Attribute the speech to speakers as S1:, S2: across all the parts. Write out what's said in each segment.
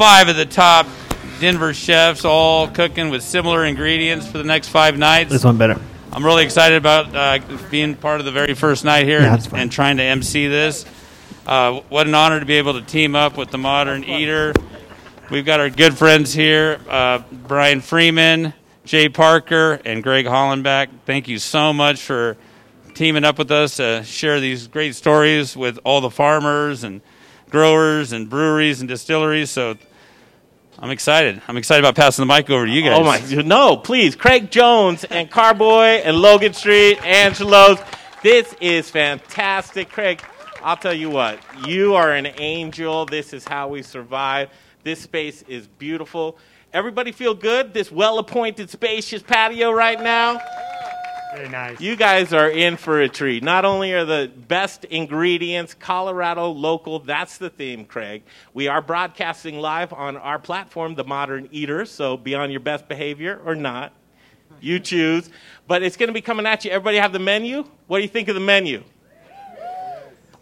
S1: five of the top Denver chefs, all cooking with similar ingredients for the next five nights.
S2: This one better.
S1: I'm really excited about uh, being part of the very first night here
S2: Yeah,
S1: and, and trying to MC this. Uh, what an honor to be able to team up with the Modern Eater. We've got our good friends here, uh, Brian Freeman, Jay Parker, and Greg Hollenbach. Thank you so much for teaming up with us to share these great stories with all the farmers and growers and breweries and distilleries. So I'm excited. I'm excited about passing the mic over to you guys.
S3: Oh my no, please. Craig Jones and Carboy and Logan Street, Angelo's. This is fantastic. Craig, I'll tell you what, you are an angel. This is how we survive. This space is beautiful. Everybody feel good? This well appointed, spacious patio right now?
S4: Very nice.
S3: You guys are in for a treat. Not only are the best ingredients Colorado local, that's the theme, Craig. We are broadcasting live on our platform, The Modern Eater, so be on your best behavior or not. You choose. But it's going to be coming at you. Everybody have the menu? What do you think of the menu?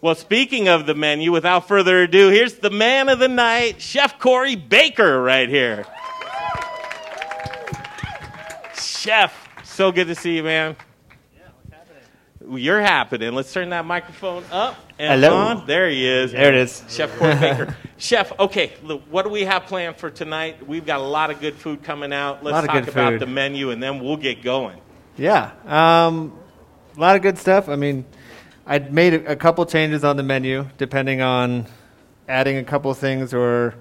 S3: Well, speaking of the menu, without further ado, here's the man of the night, Chef Corey Baker, right here. Chef, so good to see you, man. Yeah, what's happening? You're happening. Let's turn that microphone up and
S2: Hello.
S3: on. There he is.
S2: There it is.
S3: Chef Corey Baker. Chef, okay, look, what do we have planned for tonight? We've got a lot of good food coming out. Let's
S2: Lot of
S3: talk
S2: good
S3: about
S2: food.
S3: the menu and then we'll get going.
S2: Yeah, um, a lot of good stuff. I mean, I made a, a couple changes on the menu depending on adding a couple things or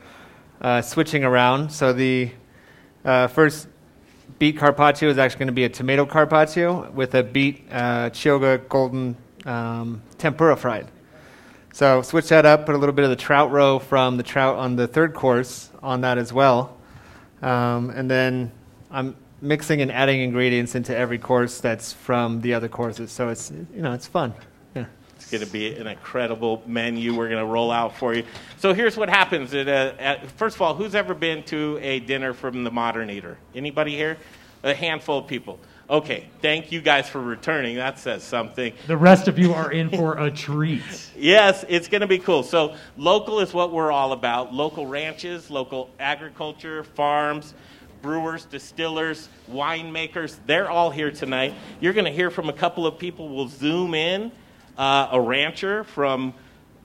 S2: uh, switching around. So the uh, first beet carpaccio is actually going to be a tomato carpaccio with a beet uh, Chioggia golden um, tempura fried. So switch that up. Put a little bit of the trout roe from the trout on the third course on that as well. Um, and then I'm mixing and adding ingredients into every course that's from the other courses. So it's you know it's fun.
S3: It's going to be an incredible menu we're going to roll out for you. So here's what happens. At, uh, at, first of all, who's ever been to a dinner from the Modern Eater? Anybody here? A handful of people. Okay, thank you guys for returning. That says something.
S4: The rest of you are in for a treat.
S3: Yes, it's going to be cool. So, local is what we're all about local ranches, local agriculture, farms, brewers, distillers, winemakers. They're all here tonight. You're going to hear from a couple of people. We'll zoom in uh, a rancher from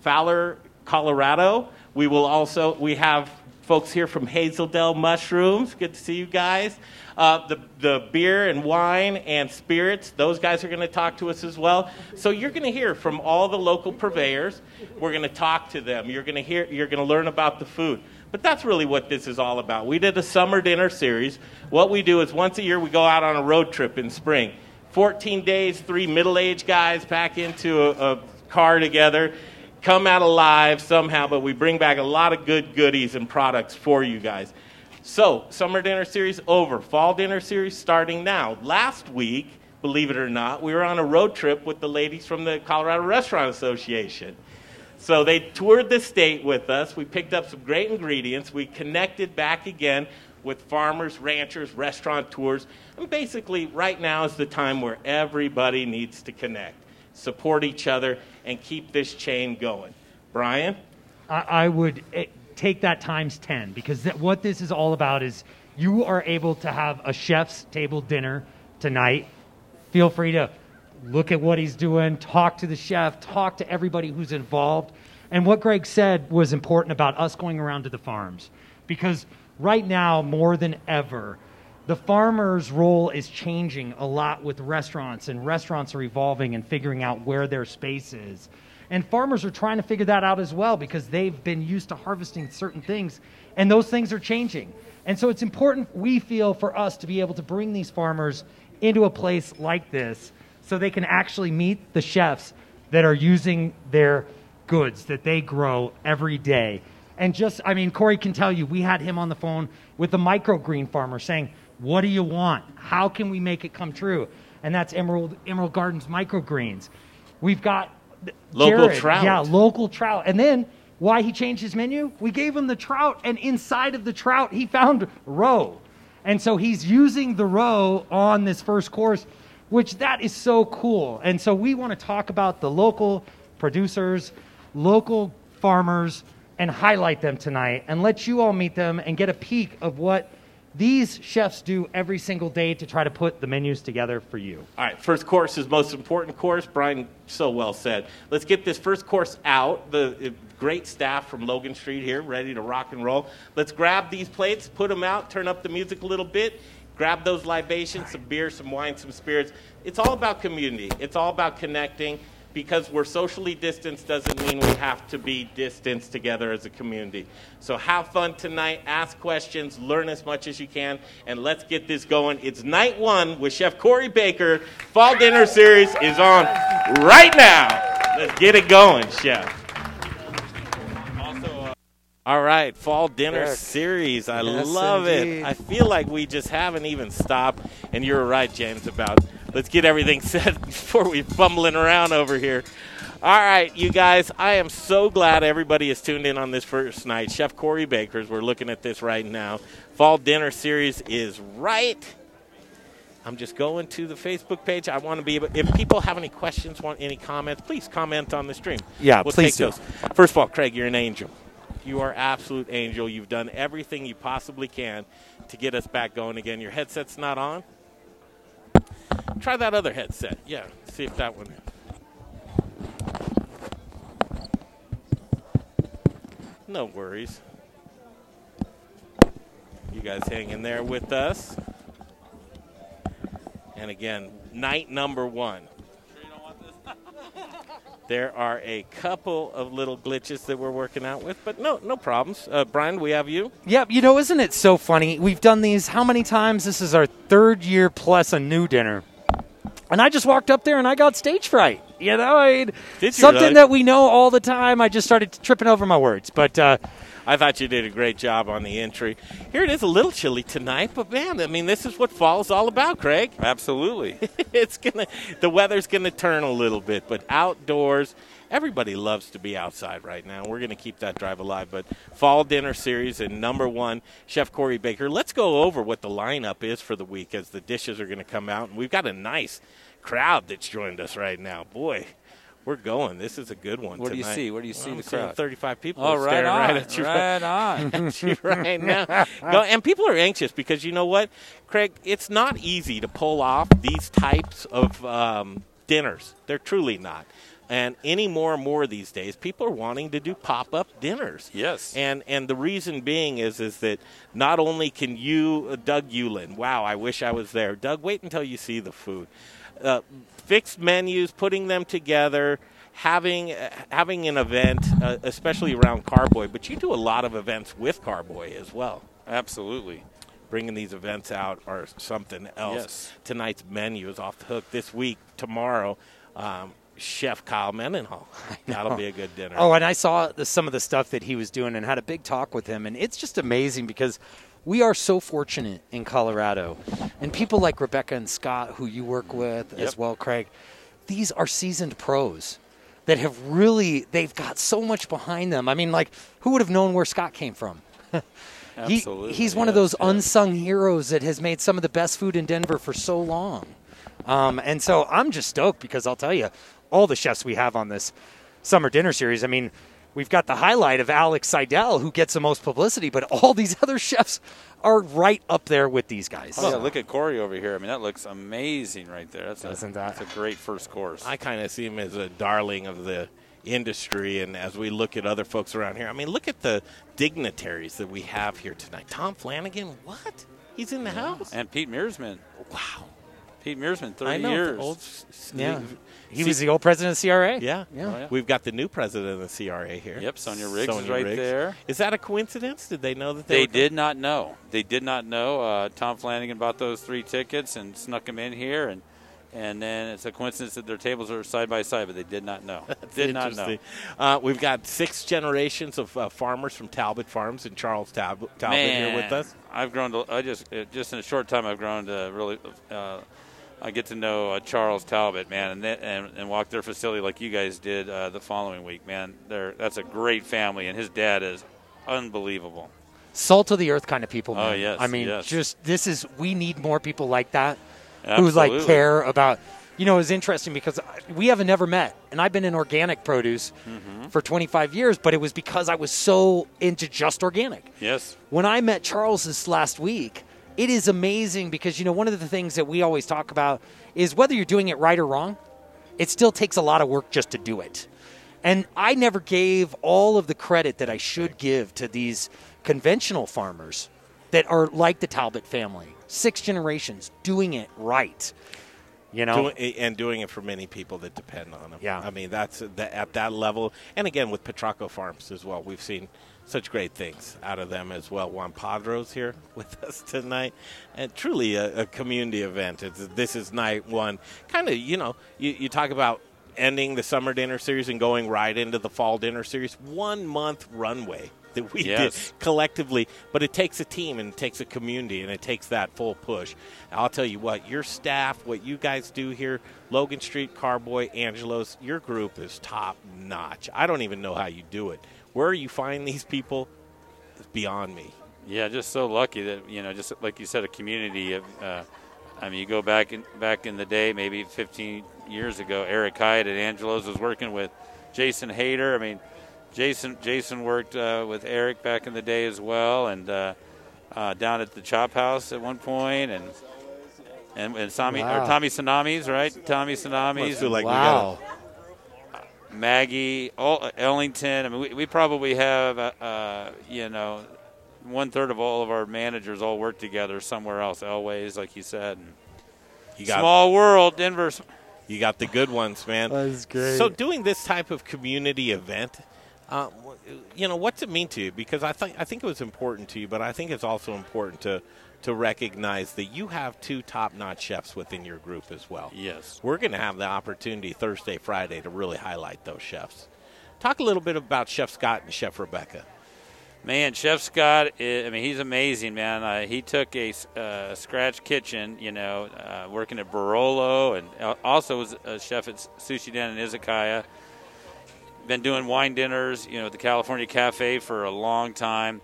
S3: Fowler, Colorado. We will also, we have folks here from Hazel Dell Mushrooms. Good to see you guys. Uh, the, the beer and wine and spirits, those guys are going to talk to us as well. So you're going to hear from all the local purveyors. We're going to talk to them. You're going to hear, you're going to learn about the food. But that's really what this is all about. We did a summer dinner series. What we do is once a year we go out on a road trip in spring. 14 days, three middle aged guys pack into a, a car together, come out alive somehow, but we bring back a lot of good goodies and products for you guys. So, summer dinner series over, fall dinner series starting now. Last week, believe it or not, we were on a road trip with the ladies from the Colorado Restaurant Association. So they toured the state with us. We picked up some great ingredients. We connected back again with farmers, ranchers, restaurateurs. And basically, right now is the time where everybody needs to connect, support each other, and keep this chain going. Brian?
S4: I, I would eh, take that times 10 because that, what this is all about is you are able to have a chef's table dinner tonight. Feel free to look at what he's doing, talk to the chef, talk to everybody who's involved. And what Greg said was important about us going around to the farms because right now, more than ever, the farmer's role is changing a lot with restaurants, and restaurants are evolving and figuring out where their space is. And farmers are trying to figure that out as well because they've been used to harvesting certain things, and those things are changing. And so it's important, we feel, for us to be able to bring these farmers into a place like this so they can actually meet the chefs that are using their goods that they grow every day. And just, I mean, Corey can tell you, we had him on the phone with the microgreen farmer saying, What do you want? How can we make it come true? And that's Emerald, Emerald Gardens microgreens. We've got
S3: Local
S4: Jared,
S3: trout.
S4: Yeah, local trout. And then why he changed his menu? We gave him the trout, and inside of the trout, he found roe. And so he's using the roe on this first course, which that is so cool. And so we want to talk about the local producers, local farmers, and highlight them tonight and let you all meet them and get a peek of what these chefs do every single day to try to put the menus together for you.
S3: All right, first course is most important course. Brian so well said. Let's get this first course out. The uh, great staff from Logan Street here, ready to rock and roll. Let's grab these plates, put them out, turn up the music a little bit, grab those libations, some beer, some wine, some spirits. It's all about community. It's all about connecting because we're socially distanced doesn't mean we have to be distanced together as a community. So have fun tonight, ask questions, learn as much as you can, and let's get this going. It's night one with Chef Corey Baker. Fall Dinner Series is on right now. Let's get it going, Chef. All right, fall dinner
S1: Derek.
S3: series. I
S1: Yes,
S3: love
S1: indeed.
S3: it. I feel like we just haven't even stopped. And you're right, James, about let's get everything set before we fumbling around over here. All right, you guys, I am so glad everybody is tuned in on this first night. Chef Corey Bakers, we're looking at this right now. Fall dinner series is right. I'm just going to the Facebook page. I want to be able, if people have any questions, want any comments, please comment on the stream.
S1: Yeah,
S3: we'll
S1: please
S3: take
S1: do.
S3: those. First of all, Craig, you're an angel. You are absolute angel. You've done everything you possibly can to get us back going again. Your headset's not on. Try that other headset. Yeah, see if that one. No worries. You guys hang in there with us. And again, night number one. There are a couple of little glitches that we're working out with, but no, no problems. Uh, Brian, we have you.
S4: Yep, you know, isn't it so funny? We've done these how many times? This is our third year plus a new dinner. And I just walked up there and I got stage fright. You know, I something
S3: really?
S4: that we know all the time. I just started tripping over my words. But uh,
S3: I thought you did a great job on the entry. Here it is, a little chilly tonight, but man, I mean, this is what fall is all about, Craig.
S1: Absolutely.
S3: it's gonna, the weather's gonna turn a little bit, but outdoors, everybody loves to be outside right now. We're gonna keep that drive alive. But fall dinner series and number one, Chef Corey Baker. Let's go over what the lineup is for the week as the dishes are gonna come out, and we've got a nice crowd that's joined us right now. Boy. We're going. This is a good one.
S1: Where do you see? What do you see
S3: I'm
S1: the crowd?
S3: Thirty-five people.
S1: Oh, right
S3: staring
S1: on.
S3: right at you.
S1: Right on.
S3: at you right now. Go- and people are anxious because you know what, Craig? It's not easy to pull off these types of um, dinners. They're truly not. And any more and more these days, people are wanting to do pop-up dinners.
S1: Yes.
S3: And and the reason being is is that not only can you, uh, Doug Euland, wow, I wish I was there. Doug, wait until you see the food. Uh, fixed menus, putting them together, having uh, having an event, uh, especially around Carboy. But you do a lot of events with Carboy as well.
S1: Absolutely.
S3: Bringing these events out or something else.
S1: Yes.
S3: Tonight's menu is off the hook. This week, tomorrow, um, Chef Kyle Mendenhall. That'll be a good dinner.
S4: Oh, and I saw the, some of the stuff that he was doing and had a big talk with him. And it's just amazing because we are so fortunate in Colorado. And people like Rebecca and Scott, who you work with as well, Craig, these are seasoned pros that have really, they've got so much behind them. I mean, like, who would have known where Scott came from? He-
S1: Absolutely.
S4: he's one of those unsung heroes that has made some of the best food in Denver for so long. Um, and so I'm just stoked because I'll tell you, all the chefs we have on this summer dinner series, I mean, we've got the highlight of Alex Seidel, who gets the most publicity, but all these other chefs are right up there with these guys.
S1: Oh, yeah, look at Corey over here. I mean, that looks amazing right there. That's
S4: Doesn't
S1: a,
S4: that?
S1: That's a great first course.
S3: I kind of see him as a darling of the industry. And as we look at other folks around here, I mean, look at the dignitaries that we have here tonight. Tom Flanagan, what? He's in the house.
S1: and Pete Meersman.
S3: wow.
S1: Pete Meersman, 30
S3: I know.
S1: years.
S3: Old, s- s-
S4: Yeah.
S3: Steve-
S4: He was the old president of CRA.
S3: Yeah.
S4: Yeah.
S1: Oh, yeah.
S3: We've got the new president of the CRA here.
S1: Yep, Sonia Riggs is right
S3: Riggs.
S1: there.
S3: Is that a coincidence? Did they know that they,
S1: They
S3: were
S1: did not know. They did not know. Uh, Tom Flanagan bought those three tickets and snuck them in here, and and then it's a coincidence that their tables are side by side, but they did not know. did not know.
S3: Uh, we've got six generations of uh, farmers from Talbott Farms and Charles Talbott, Talbott
S1: Man,
S3: here with us.
S1: I've grown to. I just uh, just in a short time, I've grown to really. I get to know uh, Charles Talbott, man, and, they, and and walk their facility like you guys did uh, the following week, man. They're that's a great family, and his dad is unbelievable.
S4: Salt of the earth kind of people. man.
S1: Oh,
S4: man.
S1: yes,
S4: I mean,
S1: yes.
S4: just this is we need more people like that who like care about you know, it was interesting because we haven't never met, and I've been in organic produce
S1: Mm-hmm.
S4: for 25 years, but it was because I was so into just organic.
S1: Yes.
S4: When I met Charles this last week, it is amazing because, you know, one of the things that we always talk about is whether you're doing it right or wrong, it still takes a lot of work just to do it. And I never gave all of the credit that I should give to these conventional farmers that are like the Talbott family, six generations doing it right. You know,
S3: Doing, and doing it for many people that depend on them.
S4: Yeah.
S3: I mean that's the, at that level, and again with Petrocco Farms as well. We've seen such great things out of them as well. Juan Padros here with us tonight, and truly a, a community event. It's, this is night one. Kind of, you know, you, you talk about ending the summer dinner series and going right into the fall dinner series. One month runway that we
S1: Yes.
S3: did collectively, but it takes a team and it takes a community and it takes that full push. I'll tell you what, your staff, what you guys do here, Logan Street, Carboy, Angelos, your group is top notch. I don't even know how you do it. Where you find these people is beyond me.
S1: Yeah, just so lucky that you know, just like you said, a community of. Uh, I mean, you go back in back in the day, maybe 15 years ago. Eric Hyatt at Angelo's was working with Jason Hayter. I mean, Jason Jason worked uh, with Eric back in the day as well, and uh, uh, down at the Chop House at one point, and and, and Sami,
S4: Wow.
S1: or Tommy Tsunamis, right? Tommy Tsunamis,
S3: Must feel like
S4: wow.
S1: Maggie, all, Ellington. I mean, we, we probably have, uh, uh, you know, one third of all of our managers all work together somewhere else. Elways, like you said. And
S3: You got
S1: Small world, Denver.
S3: You got the good ones, man.
S4: That's great.
S3: So, doing this type of community event, uh, you know, what's it mean to you? Because I think I think it was important to you, but I think it's also important to to recognize that you have two top-notch chefs within your group as well.
S1: Yes.
S3: We're going to have the opportunity Thursday, Friday to really highlight those chefs. Talk a little bit about Chef Scott and Chef Rebecca.
S1: Man, Chef Scott, i I mean, he's amazing, man. Uh, he took a uh, scratch kitchen, you know, uh, working at Barolo, and also was a chef at Sushi Den in Izakaya. Been doing wine dinners, you know, at the California Cafe for a long time.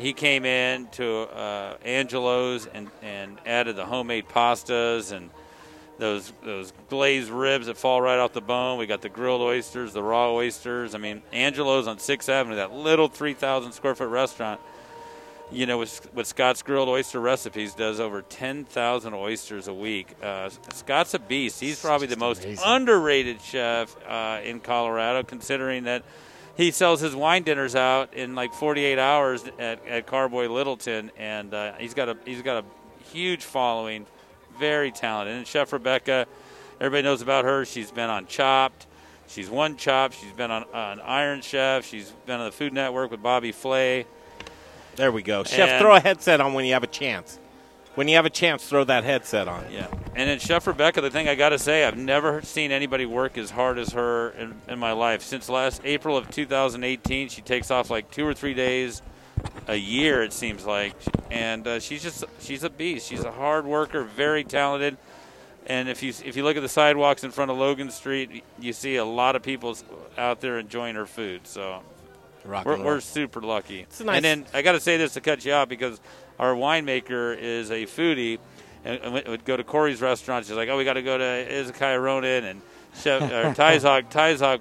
S1: He came in to uh, Angelo's and, and added the homemade pastas and those those glazed ribs that fall right off the bone. We got the grilled oysters, the raw oysters. I mean, Angelo's on Sixth Avenue, that little three thousand square foot restaurant. You know, with, with Scott's grilled oyster recipes, does over ten thousand oysters a week. Uh, Scott's a beast. He's probably the most underrated chef uh, in Colorado, considering that he sells his wine dinners out in like 48 hours at, at Carboy Littleton, and uh, he's got a he's got a huge following. Very talented. And Chef Rebecca, everybody knows about her. She's been on Chopped. She's won Chopped. She's been on, on Iron Chef. She's been on the Food Network with Bobby Flay.
S3: There we go. Chef,
S1: And-
S3: throw a headset on when you have a chance. When you have a chance, throw that headset on.
S1: Yeah. And then Chef Rebecca, the thing I got to say, I've never seen anybody work as hard as her in, in my life. Since last April of 2018, she takes off like two or three days a year, it seems like. And uh, she's just, she's a beast. She's a hard worker, very talented. And if you if you look at the sidewalks in front of Logan Street, you see a lot of people out there enjoying her food. So
S3: Rock
S1: we're, we're super lucky.
S3: a nice-
S1: And then I got to say this to cut you out because our winemaker is a foodie, and, and would- would go to Corey's restaurant. She's like, "Oh, we got to go to Izakaya Ronin and Chef or Ty's Hog."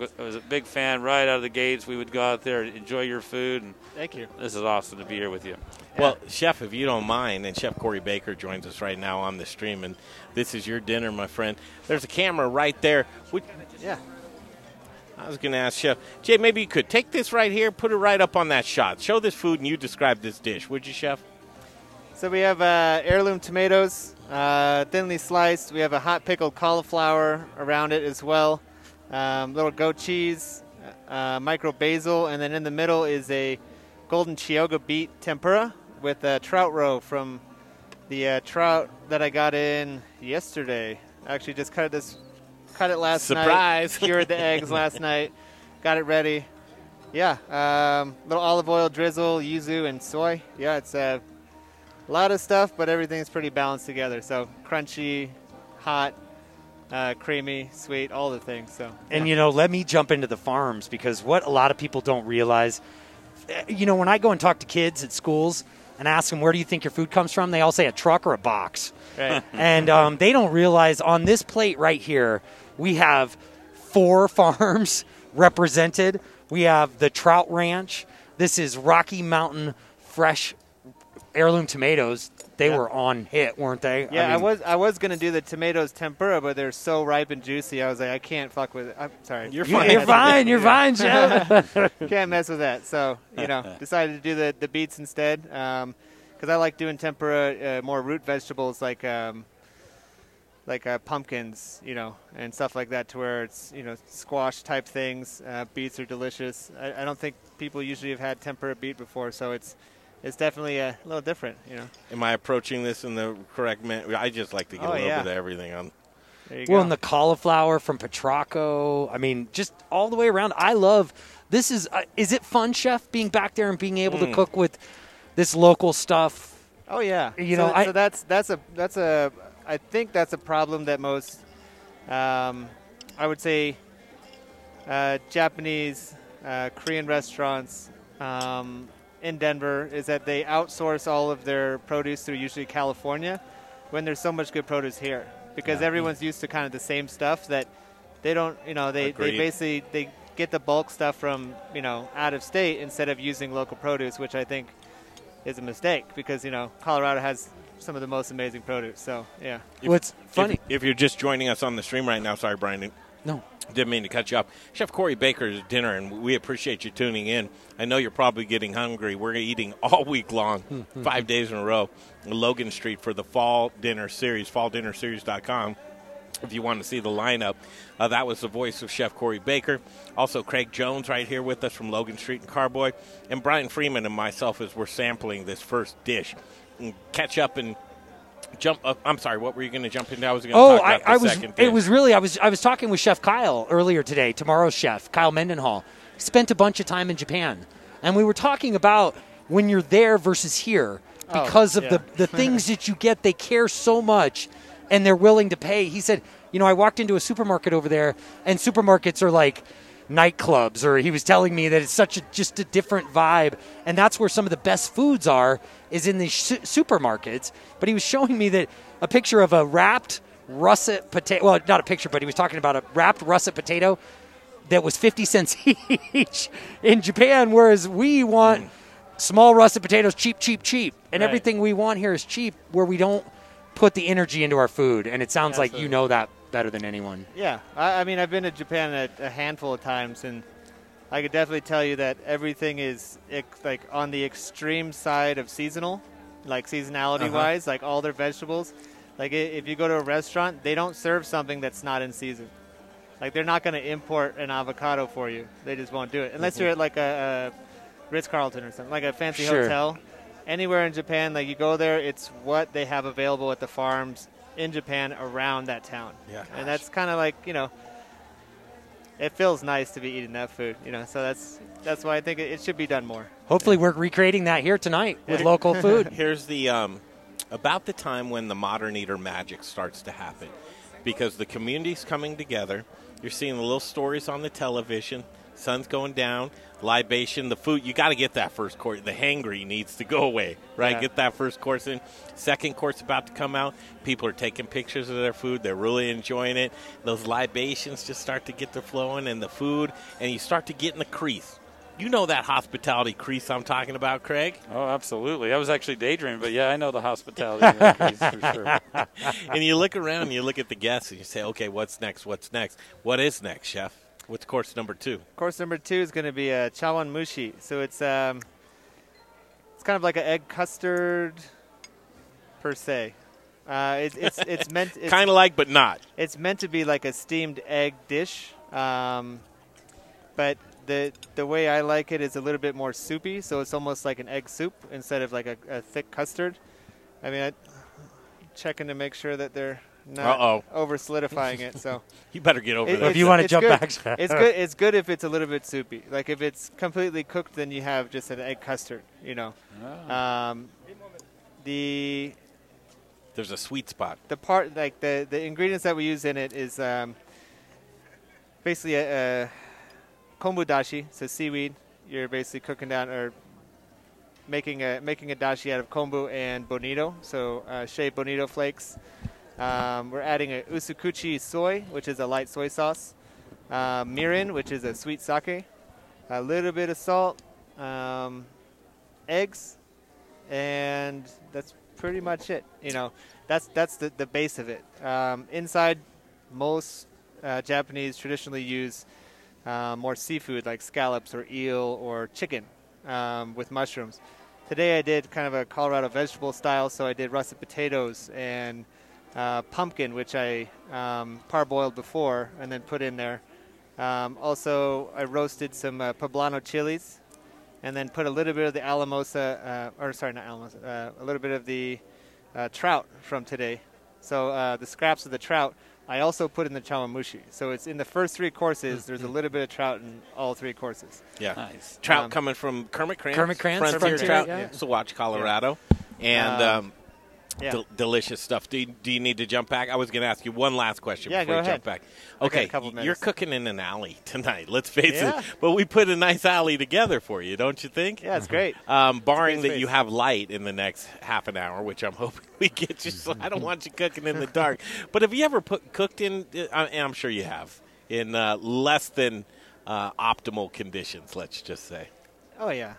S1: Was, was a big fan right out of the gates. We would go out there and enjoy your food, and
S2: Thank you.
S1: this is awesome to be here with you.
S3: Well, Chef, if you don't mind, and Chef Corey Baker joins us right now on the stream, and this is your dinner, my friend. There's a camera right there. Would,
S2: Yeah.
S3: I was going to ask Chef Jay, maybe you could take this right here, put it right up on that shot. Show this food, and you describe this dish, would you, Chef?
S2: So we have uh, heirloom tomatoes, uh, thinly sliced. We have a hot pickled cauliflower around it as well. Um, little goat cheese, uh, micro basil, and then in the middle is a golden Chioggia beet tempura with a trout roe from the uh, trout that I got in yesterday. Actually just cut this, cut it last
S3: Surprise.
S2: night. Cured the eggs last night. Got it ready. Yeah, um, little olive oil drizzle, yuzu, and soy. Yeah, it's uh, a lot of stuff, but everything's pretty balanced together. So crunchy, hot, uh, creamy, sweet, all the things. So
S4: And you know, let me jump into the farms because what a lot of people don't realize, eh, you know, when I go and talk to kids at schools, and ask them where do you think your food comes from, they all say a truck or a box.
S2: Right.
S4: and um, they don't realize on this plate right here, we have four farms represented. We have the Trout Ranch. This is Rocky Mountain Fresh Heirloom Tomatoes. They
S2: Yeah.
S4: were on hit, weren't they?
S2: Yeah, I,
S4: mean,
S2: was I was gonna do the tomatoes tempura, but they're so ripe and juicy. I was like, I can't fuck with it. I'm sorry.
S3: You're fine.
S4: You're fine. You're fine, Jeff.
S2: can't mess with that. So you know, decided to do the the beets instead because I like doing tempura uh, more root vegetables like um, like uh, pumpkins, you know, and stuff like that, to where it's you know squash type things. Uh, beets are delicious. I, I don't think people usually have had tempura beet before, so it's it's definitely a little different, you know.
S3: Am I approaching this in the correct manner? I just like to get
S2: Oh,
S3: a little
S2: yeah.
S3: bit of everything on.
S2: There you
S4: well,
S2: go.
S4: and the cauliflower from Petrocco. I mean, just all the way around. I love. This is. Uh, is it fun, chef, being back there and being able
S3: Mm.
S4: to cook with this local stuff?
S2: Oh yeah.
S4: You
S2: so,
S4: know, I-
S2: so that's that's a that's a I think that's a problem that most um, I would say uh, Japanese, uh, Korean restaurants um, in Denver is that they outsource all of their produce through usually California when there's so much good produce here because everyone's used to kind of the same stuff that they don't you know they, they basically they get the bulk stuff from you know out of state instead of using local produce which I think is a mistake because you know Colorado has some of the most amazing produce. So yeah,
S4: What's funny?
S3: If, if you're just joining us on the stream right now, sorry, Brian.
S4: No.
S3: Didn't mean to cut you off. Chef Corey Baker's dinner, and we appreciate you tuning in. I know you're probably getting hungry. We're eating all week long, five days in a row, Logan Street for the fall dinner series, falldinnerseries.com. If you want to see the lineup, uh, that was the voice of Chef Corey Baker. Also, Craig Jones right here with us from Logan Street and Carboy. And Brian Freeman and myself as we're sampling this first dish. And catch up and jump up. I'm sorry, what were you going to jump into? I was going to
S4: Oh,
S3: talk
S4: I,
S3: about the
S4: I was.
S3: second
S4: It was really. I was. I was talking with Chef Kyle earlier today. Tomorrow's chef, Kyle Mendenhall, spent a bunch of time in Japan, and we were talking about when you're there versus here
S2: Oh,
S4: because of
S2: yeah.
S4: the the things that you get. They care so much, and they're willing to pay. He said, you know, I walked into a supermarket over there, and supermarkets are like nightclubs or he was telling me that it's such a just a different vibe. And that's where some of the best foods are is in the su- supermarkets. But he was showing me that a picture of a wrapped russet potato well not a picture but he was talking about a wrapped russet potato that was 50 cents each in Japan whereas we want small russet potatoes cheap cheap cheap. And
S2: Right.
S4: everything we want here is cheap where we don't put the energy into our food. And it sounds like you know that better than anyone
S2: yeah. I, I mean, I've been to Japan a, a handful of times, and I could definitely tell you that everything is like on the extreme side of seasonal, like seasonality wise. Uh-huh. Like all their vegetables, like if you go to a restaurant, they don't serve something that's not in season. Like they're not going to import an avocado for you. They just won't do it unless mm-hmm. you're at like a, a Ritz Carlton or something, like a fancy
S4: Sure.
S2: hotel. Anywhere in Japan, like you go there, it's what they have available at the farms in Japan around that town.
S3: Yeah.
S2: and that's kind of like you know, it feels nice to be eating that food. You know, so that's that's why I think it, it should be done more.
S4: hopefully we're recreating that here tonight with local food
S3: Here's the um, about the time when the modern eater magic starts to happen, because the community's coming together. You're seeing the little stories on the television. Sun's going down, libation, the food. You got to get that first course. The hangry needs to go away, right?
S2: Yeah.
S3: Get that first course in. Second course about to come out. People are taking pictures of their food. They're really enjoying it. Those libations just start to get to flowing, and the food, and you start to get in the crease. You know that hospitality crease I'm talking about, Craig.
S1: Oh, absolutely. I was actually daydreaming, but yeah, I know the hospitality industry for sure.
S3: and you look around and you look at the guests and you say, okay, what's next? What's next? What is next, chef? What's course number two?
S2: Course number two is going to be a chawan mushi. So it's um, it's kind of like an egg custard per se. Uh, it's it's it's meant it's,
S3: Kind of like, but not.
S2: it's meant to be like a steamed egg dish, um, but the the way I like it is a little bit more soupy. So it's almost like an egg soup instead of like a, a thick custard. I mean, I, checking to make sure that they're not
S3: Uh-oh.
S2: over solidifying it. So.
S3: You better get over
S2: It-
S3: that.
S4: If you wanna jump
S2: good.
S4: back.
S2: it's good. It's good if it's a little bit soupy. Like if it's completely cooked, then you have just an egg custard. You know, um, the
S3: There's a sweet spot.
S2: the part like the the ingredients that we use in it is um, basically a, a kombu dashi, so seaweed. You're basically cooking down or making a making a dashi out of kombu and bonito, so uh, shea bonito flakes. Um, we're adding a usukuchi soy, which is a light soy sauce, uh, mirin, which is a sweet sake, a little bit of salt, um, eggs, and that's pretty much it. You know, that's that's the, the base of it. Um, inside, most uh, Japanese traditionally use uh, more seafood like scallops or eel or chicken um, with mushrooms. Today I did kind of a Colorado vegetable style, so I did russet potatoes and uh, pumpkin, which I um, parboiled before and then put in there. Um, also, I roasted some uh, poblano chilies and then put a little bit of the alamosa, uh, or sorry, not alamosa, uh, a little bit of the uh, trout from today. So uh, the scraps of the trout, I also put in the chawanmushi. So it's in the first three courses. There's a little bit of trout in all three courses.
S3: Yeah.
S5: Nice.
S3: Trout
S2: Um,
S3: coming from Kermit Krantz.
S4: Kermit Krantz,
S3: Frontier,
S4: Frontier,
S3: Trout,
S4: yeah.
S3: Saguache, Colorado. And
S2: Um,
S3: um,
S2: Yeah.
S3: del- delicious stuff. Do you, do you need to jump back? I was going to ask you one last question
S2: Yeah,
S3: before
S2: go
S3: you
S2: ahead. jump back.
S3: Okay, you're cooking in an alley tonight. Let's face
S2: Yeah.
S3: it. But we put a nice alley together for you, don't you think?
S2: Yeah, it's great.
S3: Um, barring
S2: It's
S3: that you have light in the next half an hour, which I'm hoping we get you. So I don't want you cooking in the dark. But have you ever put cooked in? Uh, and I'm sure you have in uh, less than uh, optimal conditions. Let's just say.
S2: Oh yeah,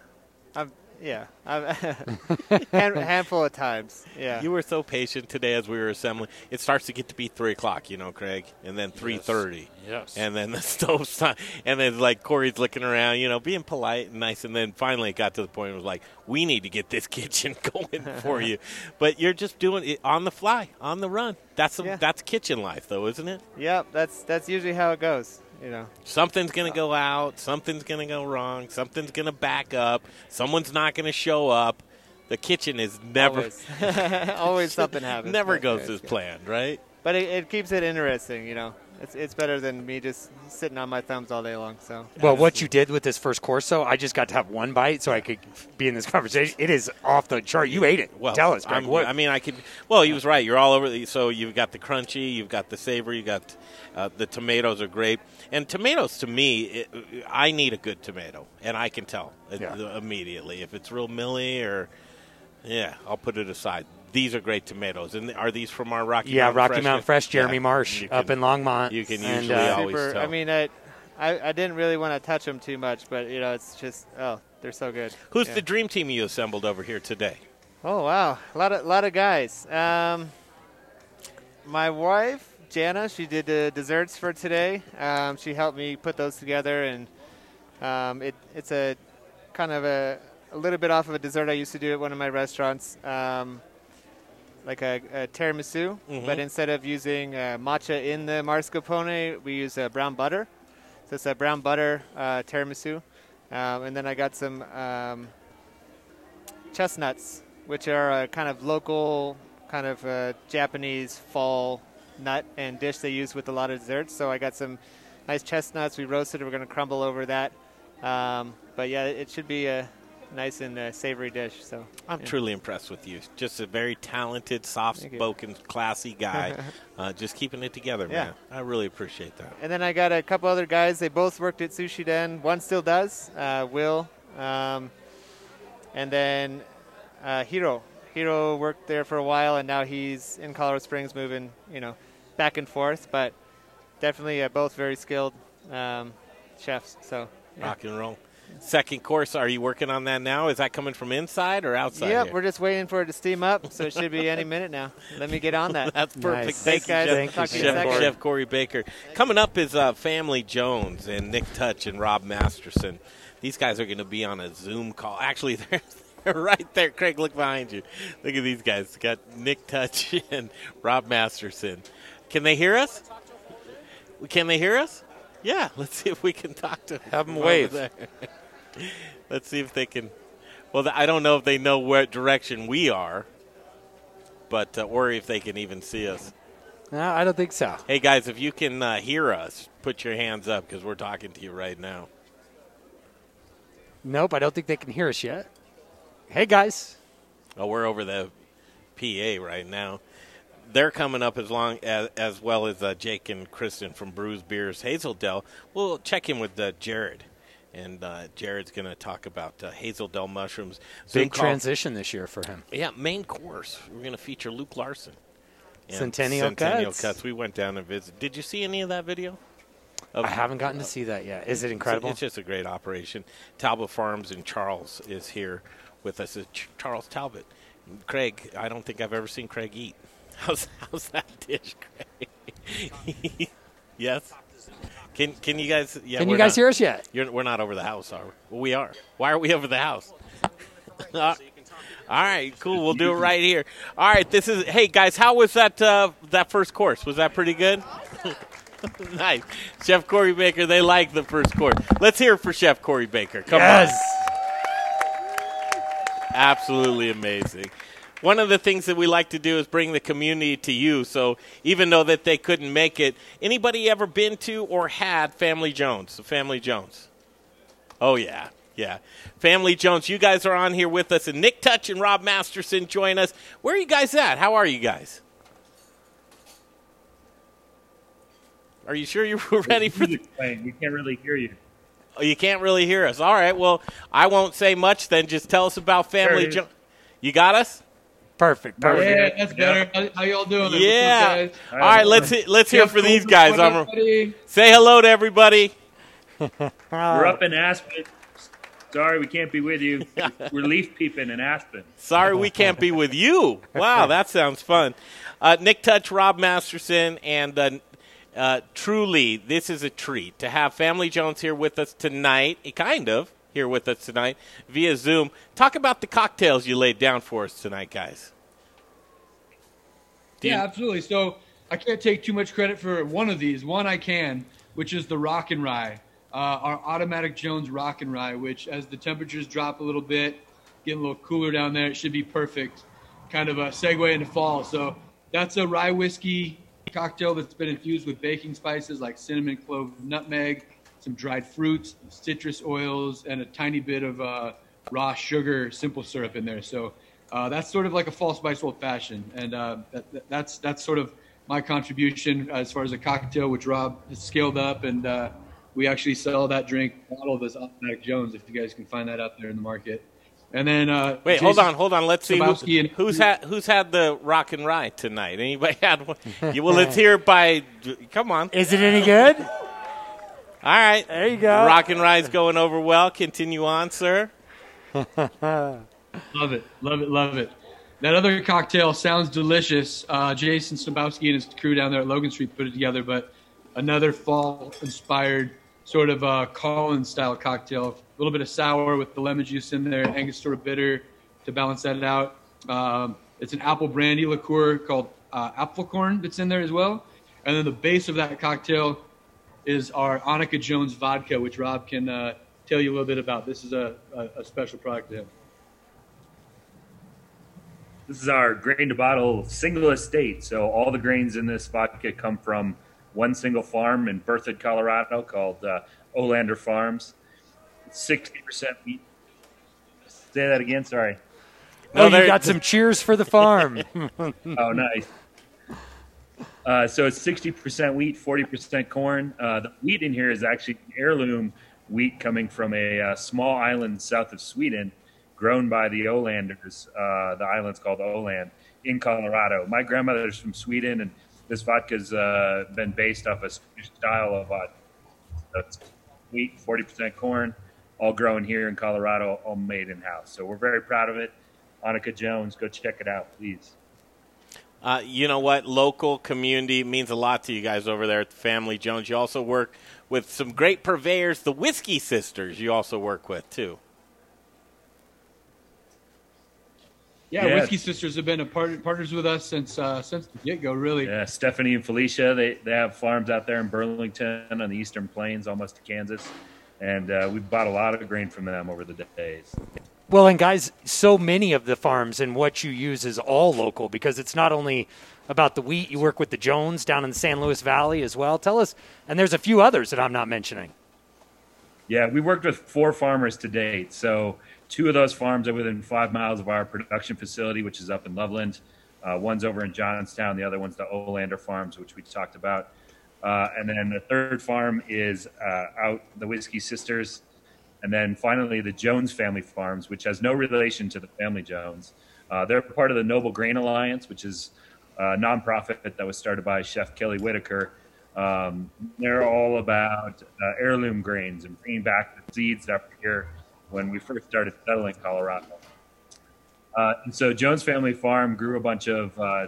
S2: I've, yeah, I've hand, handful of times. Yeah,
S3: You were so patient today as we were assembling. It starts to get to be three o'clock, you know, Craig, and then three thirty.
S5: Yes.
S3: And then the stove's time, and then like Corey's looking around, you know, being polite and nice, and then finally it got to the point where it was like, we need to get this kitchen going for you, but you're just doing it on the fly, on the run. That's the
S2: Yeah.
S3: that's kitchen life, though, isn't it?
S2: Yep, that's that's usually how it goes. You know.
S3: Something's gonna go out, something's gonna go wrong, something's gonna back up, someone's not gonna show up. The kitchen is never
S2: Always, always something happens.
S3: never goes as planned, right?
S2: But it, it keeps it interesting. You know, it's it's better than me just sitting on my thumbs all day long. So.
S4: Well, what you did with this first course, though, I just got to have one bite so I could be in this conversation. It is off the chart. You ate it.
S3: Well,
S4: Tell us, Greg.
S3: I'm-
S4: what?
S3: I mean, I could. Well, he was right. You're all over. The, so you've got the crunchy, you've got the savory, you got uh, the tomatoes are great. And tomatoes, to me, it, I need a good tomato, and I can tell
S4: Yeah.
S3: immediately if it's real milly or. Yeah, I'll put it aside. These are great tomatoes, and are these from our Rocky?
S4: yeah,
S3: Mountain
S4: Rocky
S3: Fresh?
S4: Mountain Fresh, Jeremy
S3: Yeah,
S4: Marsh
S3: you
S4: up in Longmont.
S3: you can
S4: And,
S3: usually
S4: uh,
S3: always
S2: Super.
S3: tell.
S2: I mean, I, I I didn't really want to touch them too much, but you know, it's just oh, they're so good.
S3: Who's
S2: Yeah.
S3: the dream team you assembled over here today?
S2: Oh wow, a lot of lot of guys. Um, my wife Jana, she did the desserts for today. Um, she helped me put those together, and um, it it's a kind of a, a little bit off of a dessert I used to do at one of my restaurants, um, like a, a tiramisu.
S3: Mhm.
S2: But instead of using uh, matcha in the mascarpone, we use uh, brown butter. So it's a brown butter uh, tiramisu, um, and then I got some. Um, chestnuts, which are a kind of local, kind of Japanese fall nut and dish they use with a lot of desserts. So I got some nice chestnuts. We roasted. We're going to crumble over that. Um, but yeah, it should be a nice and uh, savory dish. So
S3: I'm
S2: yeah.
S3: truly impressed with you. Just a very talented, soft-spoken, classy guy. uh, just keeping it together,
S2: Yeah.
S3: man. I really appreciate that.
S2: And then I got a couple other guys. They both worked at Sushi Den. One still does. Uh, Will. Um, and then uh, Hiro. Hiro worked there for a while, and now he's in Colorado Springs, moving, you know, back and forth. But definitely uh, both very skilled um, chefs. So yeah.
S3: Rock and roll. Second course, are you working on that now? Is that coming from inside or outside?
S2: Yep,
S3: here?
S2: we're just waiting for it to steam up, so it should be any minute now. Let me get on that.
S3: That's perfect.
S4: Nice.
S3: Thank
S2: Thanks,
S3: you,
S2: guys.
S3: Chef,
S4: Thank you,
S2: you
S3: Chef,
S2: second.
S3: Chef Corey Baker. Coming up is uh, Family Jones and Nick Touch and Rob Masterson. These guys are going to be on a Zoom call. Actually, they're, they're right there. Craig, look behind you. Look at these guys. Got Nick Touch and Rob Masterson. Can they hear us? Can they hear us? Yeah, let's see if we can talk to them.
S5: Have
S3: them
S5: wave.
S3: there. let's see if they can. Well, I don't know if they know what direction we are, but uh, or if they can even see us.
S4: no, I don't think so.
S3: Hey guys, if you can uh, hear us, put your hands up because we're talking to you right now.
S4: Nope, I don't think they can hear us yet. Hey, guys.
S3: Oh, we're over the PA right now. They're coming up as long as, as well as uh, Jake and Kristen from Bruz Beers Hazel Dell. We'll check in with uh, Jared and uh, Jared's going to talk about uh, Hazel Dell mushrooms.
S4: Big
S3: call-
S4: transition this year for him.
S3: Yeah, main course. We're going to feature Luke Larson. and
S4: Centennial
S3: Centennial
S4: Cuts.
S3: Cuts. We went down and visited. Did you see any of that video? Of-
S4: I haven't gotten to see that yet. Is it incredible?
S3: It's just a great operation. Talbott Farms in Charles is here with us. Ch- Charles Talbott. Craig, I don't think I've ever seen Craig eat. How's, how's that dish, Craig? yes? Can, can you guys? Yeah,
S4: Can you guys
S3: not-
S4: hear us yet?
S3: You're, we're not over the house, are we? Well, we are. Why are we over the house? All right, cool. We'll do it right here. All right, this is. Hey guys, how was that? Uh, that first course was that pretty good? nice, Chef Corey Baker. They like the first course. Let's hear it for Chef Corey Baker. Come
S4: yes.
S3: on, absolutely amazing. One of the things that we like to do is bring the community to you. So even though that they couldn't make it, anybody ever been to or had Family Jones? Family Jones. Oh yeah, yeah. Family Jones, you guys are on here with us, and Nick Touch and Rob Masterson join us. Where are you guys at? How are you guys? Are you sure you were ready for? The-
S6: playing. We can't really hear you.
S3: oh, you can't really hear us. All right. Well, I won't say much then. Just tell us about Family
S6: There it is.
S3: Jones. You got us?
S4: Perfect. Perfect.
S6: Yeah,
S7: that's better. How, how y'all doing?
S3: Yeah.
S7: What's up,
S3: All right. Let's let's hear
S7: guys?
S3: for these guys. I'm say hello to everybody.
S6: We're up in Aspen. Sorry, we can't be with you. We're leaf peeping in Aspen.
S3: Sorry we can't be with you. Wow, that sounds fun. Uh, Nick Touch, Rob Masterson, and uh, uh, truly, this is a treat to have Family Jones here with us tonight. Kind of here with us tonight via Zoom. Talk about the cocktails you laid down for us tonight, guys. Do you-
S7: Yeah, absolutely. So I can't take too much credit for one of these. One I can, which is the Rock and Rye, uh, our automatic Jones Rock and Rye. Which, as the temperatures drop a little bit, getting a little cooler down there, it should be perfect. Kind of a segue into fall. So that's a rye whiskey cocktail that's been infused with baking spices like cinnamon, clove, nutmeg, some dried fruits, citrus oils, and a tiny bit of uh, raw sugar simple syrup in there. So uh, that's sort of like a fall spice old fashioned, and uh, that, that- that's that's sort of my contribution as far as a cocktail, which Rob has scaled up, and uh, we actually sell that drink bottle of this automatic Jones. If you guys can find that out there in the market, and then uh,
S3: Wait, hold on, hold on. Let's see who,
S7: and-
S3: who's had who's had the rock and rye tonight. Anybody had one? You- well, let's hear it by. Come on.
S4: Is it any good?
S3: All right.
S4: There you go.
S3: Rock and rye's going over well. Continue on, sir.
S7: Love it, love it, love it. That other cocktail sounds delicious. Uh, Jason Sabowski and his crew down there at Logan Street put it together, but another fall-inspired sort of uh, Collins-style cocktail. A little bit of sour with the lemon juice in there, and Angostura bitter to balance that out. Um, it's an apple brandy liqueur called uh, Apfelkorn that's in there as well. And then the base of that cocktail is our Annika Jones vodka, which Rob can uh, tell you a little bit about. This is a, a, a special product to him.
S6: This is our grain to bottle single estate. So all the grains in this vodka come from one single farm in Berthoud, Colorado, called uh, Olander Farms. Sixty percent wheat. Say that again. Sorry.
S3: No,
S4: oh, you got some cheers for the farm.
S6: Oh, nice. Uh, so it's 60% wheat, 40% corn. Uh, the wheat in here is actually heirloom wheat coming from a uh, small island south of Sweden, grown by the Olanders. Uh, the island's called Oland in Colorado. My grandmother's from Sweden, and this vodka's uh, been based off a Swedish style of vodka. Wheat, 40% corn, all grown here in Colorado, all made in house. So we're very proud of it. Annika Jones, go check it out, please.
S3: Uh, you know what? Local community means a lot to you guys over there at the Family Jones. You also work with some great purveyors, the Whiskey Sisters. You also work with too.
S7: Yeah,
S6: Yeah.
S7: Whiskey Sisters have been a part, partners with us since uh, since the get go. Really,
S6: Yeah, Stephanie and Felicia, they, they have farms out there in Burlington on the Eastern Plains, almost to Kansas. And uh, we've bought a lot of grain from them over the days.
S4: Well, and guys, so many of the farms and what you use is all local because it's not only about the wheat. You work with the Jones down in the San Luis Valley as well. Tell us, and there's a few others that I'm not mentioning.
S6: Yeah, we worked with four farmers to date. So two of those farms are within five miles of our production facility, which is up in Loveland. Uh, one's over in Johnstown. The other one's the Olander Farms, which we talked about. Uh, and then the third farm is uh, out the Whiskey Sisters. And then finally, the Jones Family Farms, which has no relation to the Family Jones. Uh, they're part of the Noble Grain Alliance, which is a nonprofit that was started by Chef Kelly Whitaker. Um, they're all about uh, heirloom grains and bringing back the seeds that were here when we first started settling Colorado. Uh, and so Jones Family Farm grew a bunch of uh,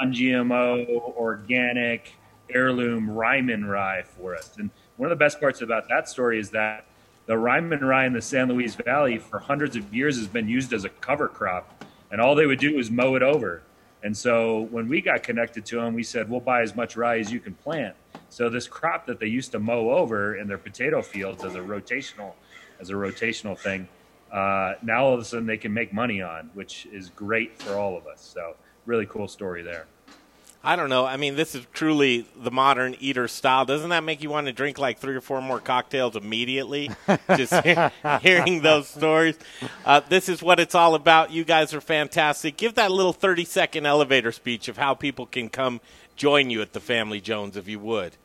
S6: non-GMO, organic, heirloom Ryman rye for us. And one of the best parts about that story is that the Ryman rye in the San Luis Valley for hundreds of years has been used as a cover crop, and all they would do was mow it over. And so when we got connected to them, we said, we'll buy as much rye as you can plant. So this crop that they used to mow over in their potato fields as a rotational, as a rotational thing, uh, now all of a sudden they can make money on, which is great for all of us. So really cool story there.
S3: I don't know. I mean, this is truly the modern eater style. Doesn't that make you want to drink like three or four more cocktails immediately? Just hear, hearing those stories. Uh, this is what it's all about. You guys are fantastic. Give that little 30 second elevator speech of how people can come join you at the Family Jones, if you would.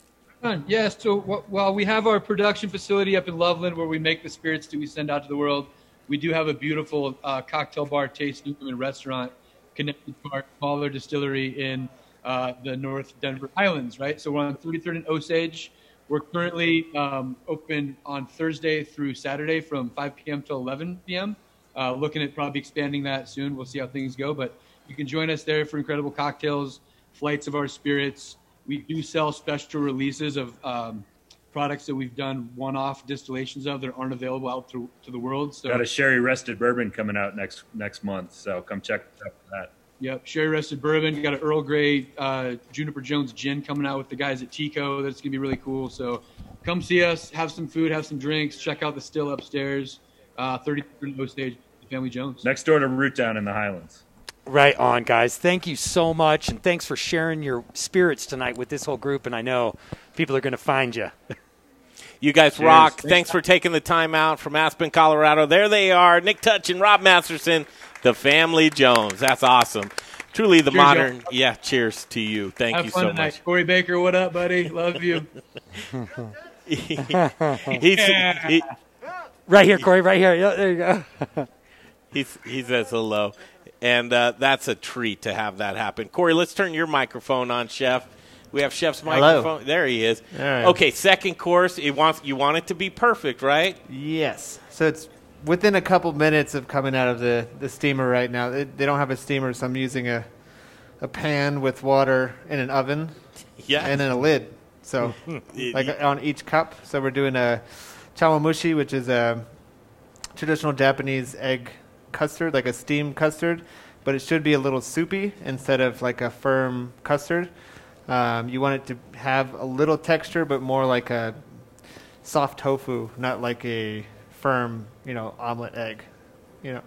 S7: Yes. So while we have our production facility up in Loveland where we make the spirits that we send out to the world, we do have a beautiful uh, cocktail bar, tasting room, and restaurant connected to our smaller distillery in uh, the North Denver Highlands, right? So we're on 33rd and Osage. We're currently um, open on Thursday through Saturday from 5 p.m. to 11 p.m. Uh, looking at probably expanding that soon. We'll see how things go, but you can join us there for incredible cocktails, flights of our spirits. We do sell special releases of um, products that we've done one-off distillations of that aren't available out to, to the world. So
S6: got a sherry rested bourbon coming out next next month, so come check out that.
S7: Yep, sherry rested bourbon. Got an Earl Grey uh, Juniper Jones gin coming out with the guys at Tico. That's gonna be really cool. So come see us, have some food, have some drinks, check out the still upstairs, uh, 33rd Osage, Family Jones.
S6: Next door to Root Down in the Highlands.
S4: Right on, guys. Thank you so much, and thanks for sharing your spirits tonight with this whole group. And I know people are going to find you.
S3: You guys Cheers. rock. Thanks for taking the time out from Aspen, Colorado. There they are, Nick Touch and Rob Masterson, the Family Jones. That's awesome. Truly the cheers, modern. Y'all. Yeah, cheers to you. Thank
S7: Have
S3: you
S7: so
S3: tonight. much.
S7: Corey Baker, what up, buddy? Love you.
S4: he, he's, he, right here, Corey, right here. Yeah, there you go.
S3: he's, he says hello. And uh, that's a treat to have that happen. Corey, let's turn your microphone on, Chef. We have Chef's microphone.
S2: Hello.
S3: There he is. Okay, second course. It wants you want it to be perfect, right?
S2: Yes. So it's within a couple minutes of coming out of the, the steamer right now. They, they don't have a steamer, so I'm using a a pan with water in an oven.
S3: Yeah.
S2: And then a lid. So like on each cup. So we're doing a chawanmushi, which is a traditional Japanese egg custard, like a steamed custard, but it should be a little soupy instead of like a firm custard. Um, you want it to have a little texture, but more like a soft tofu, not like a firm, you know, omelet egg. You know.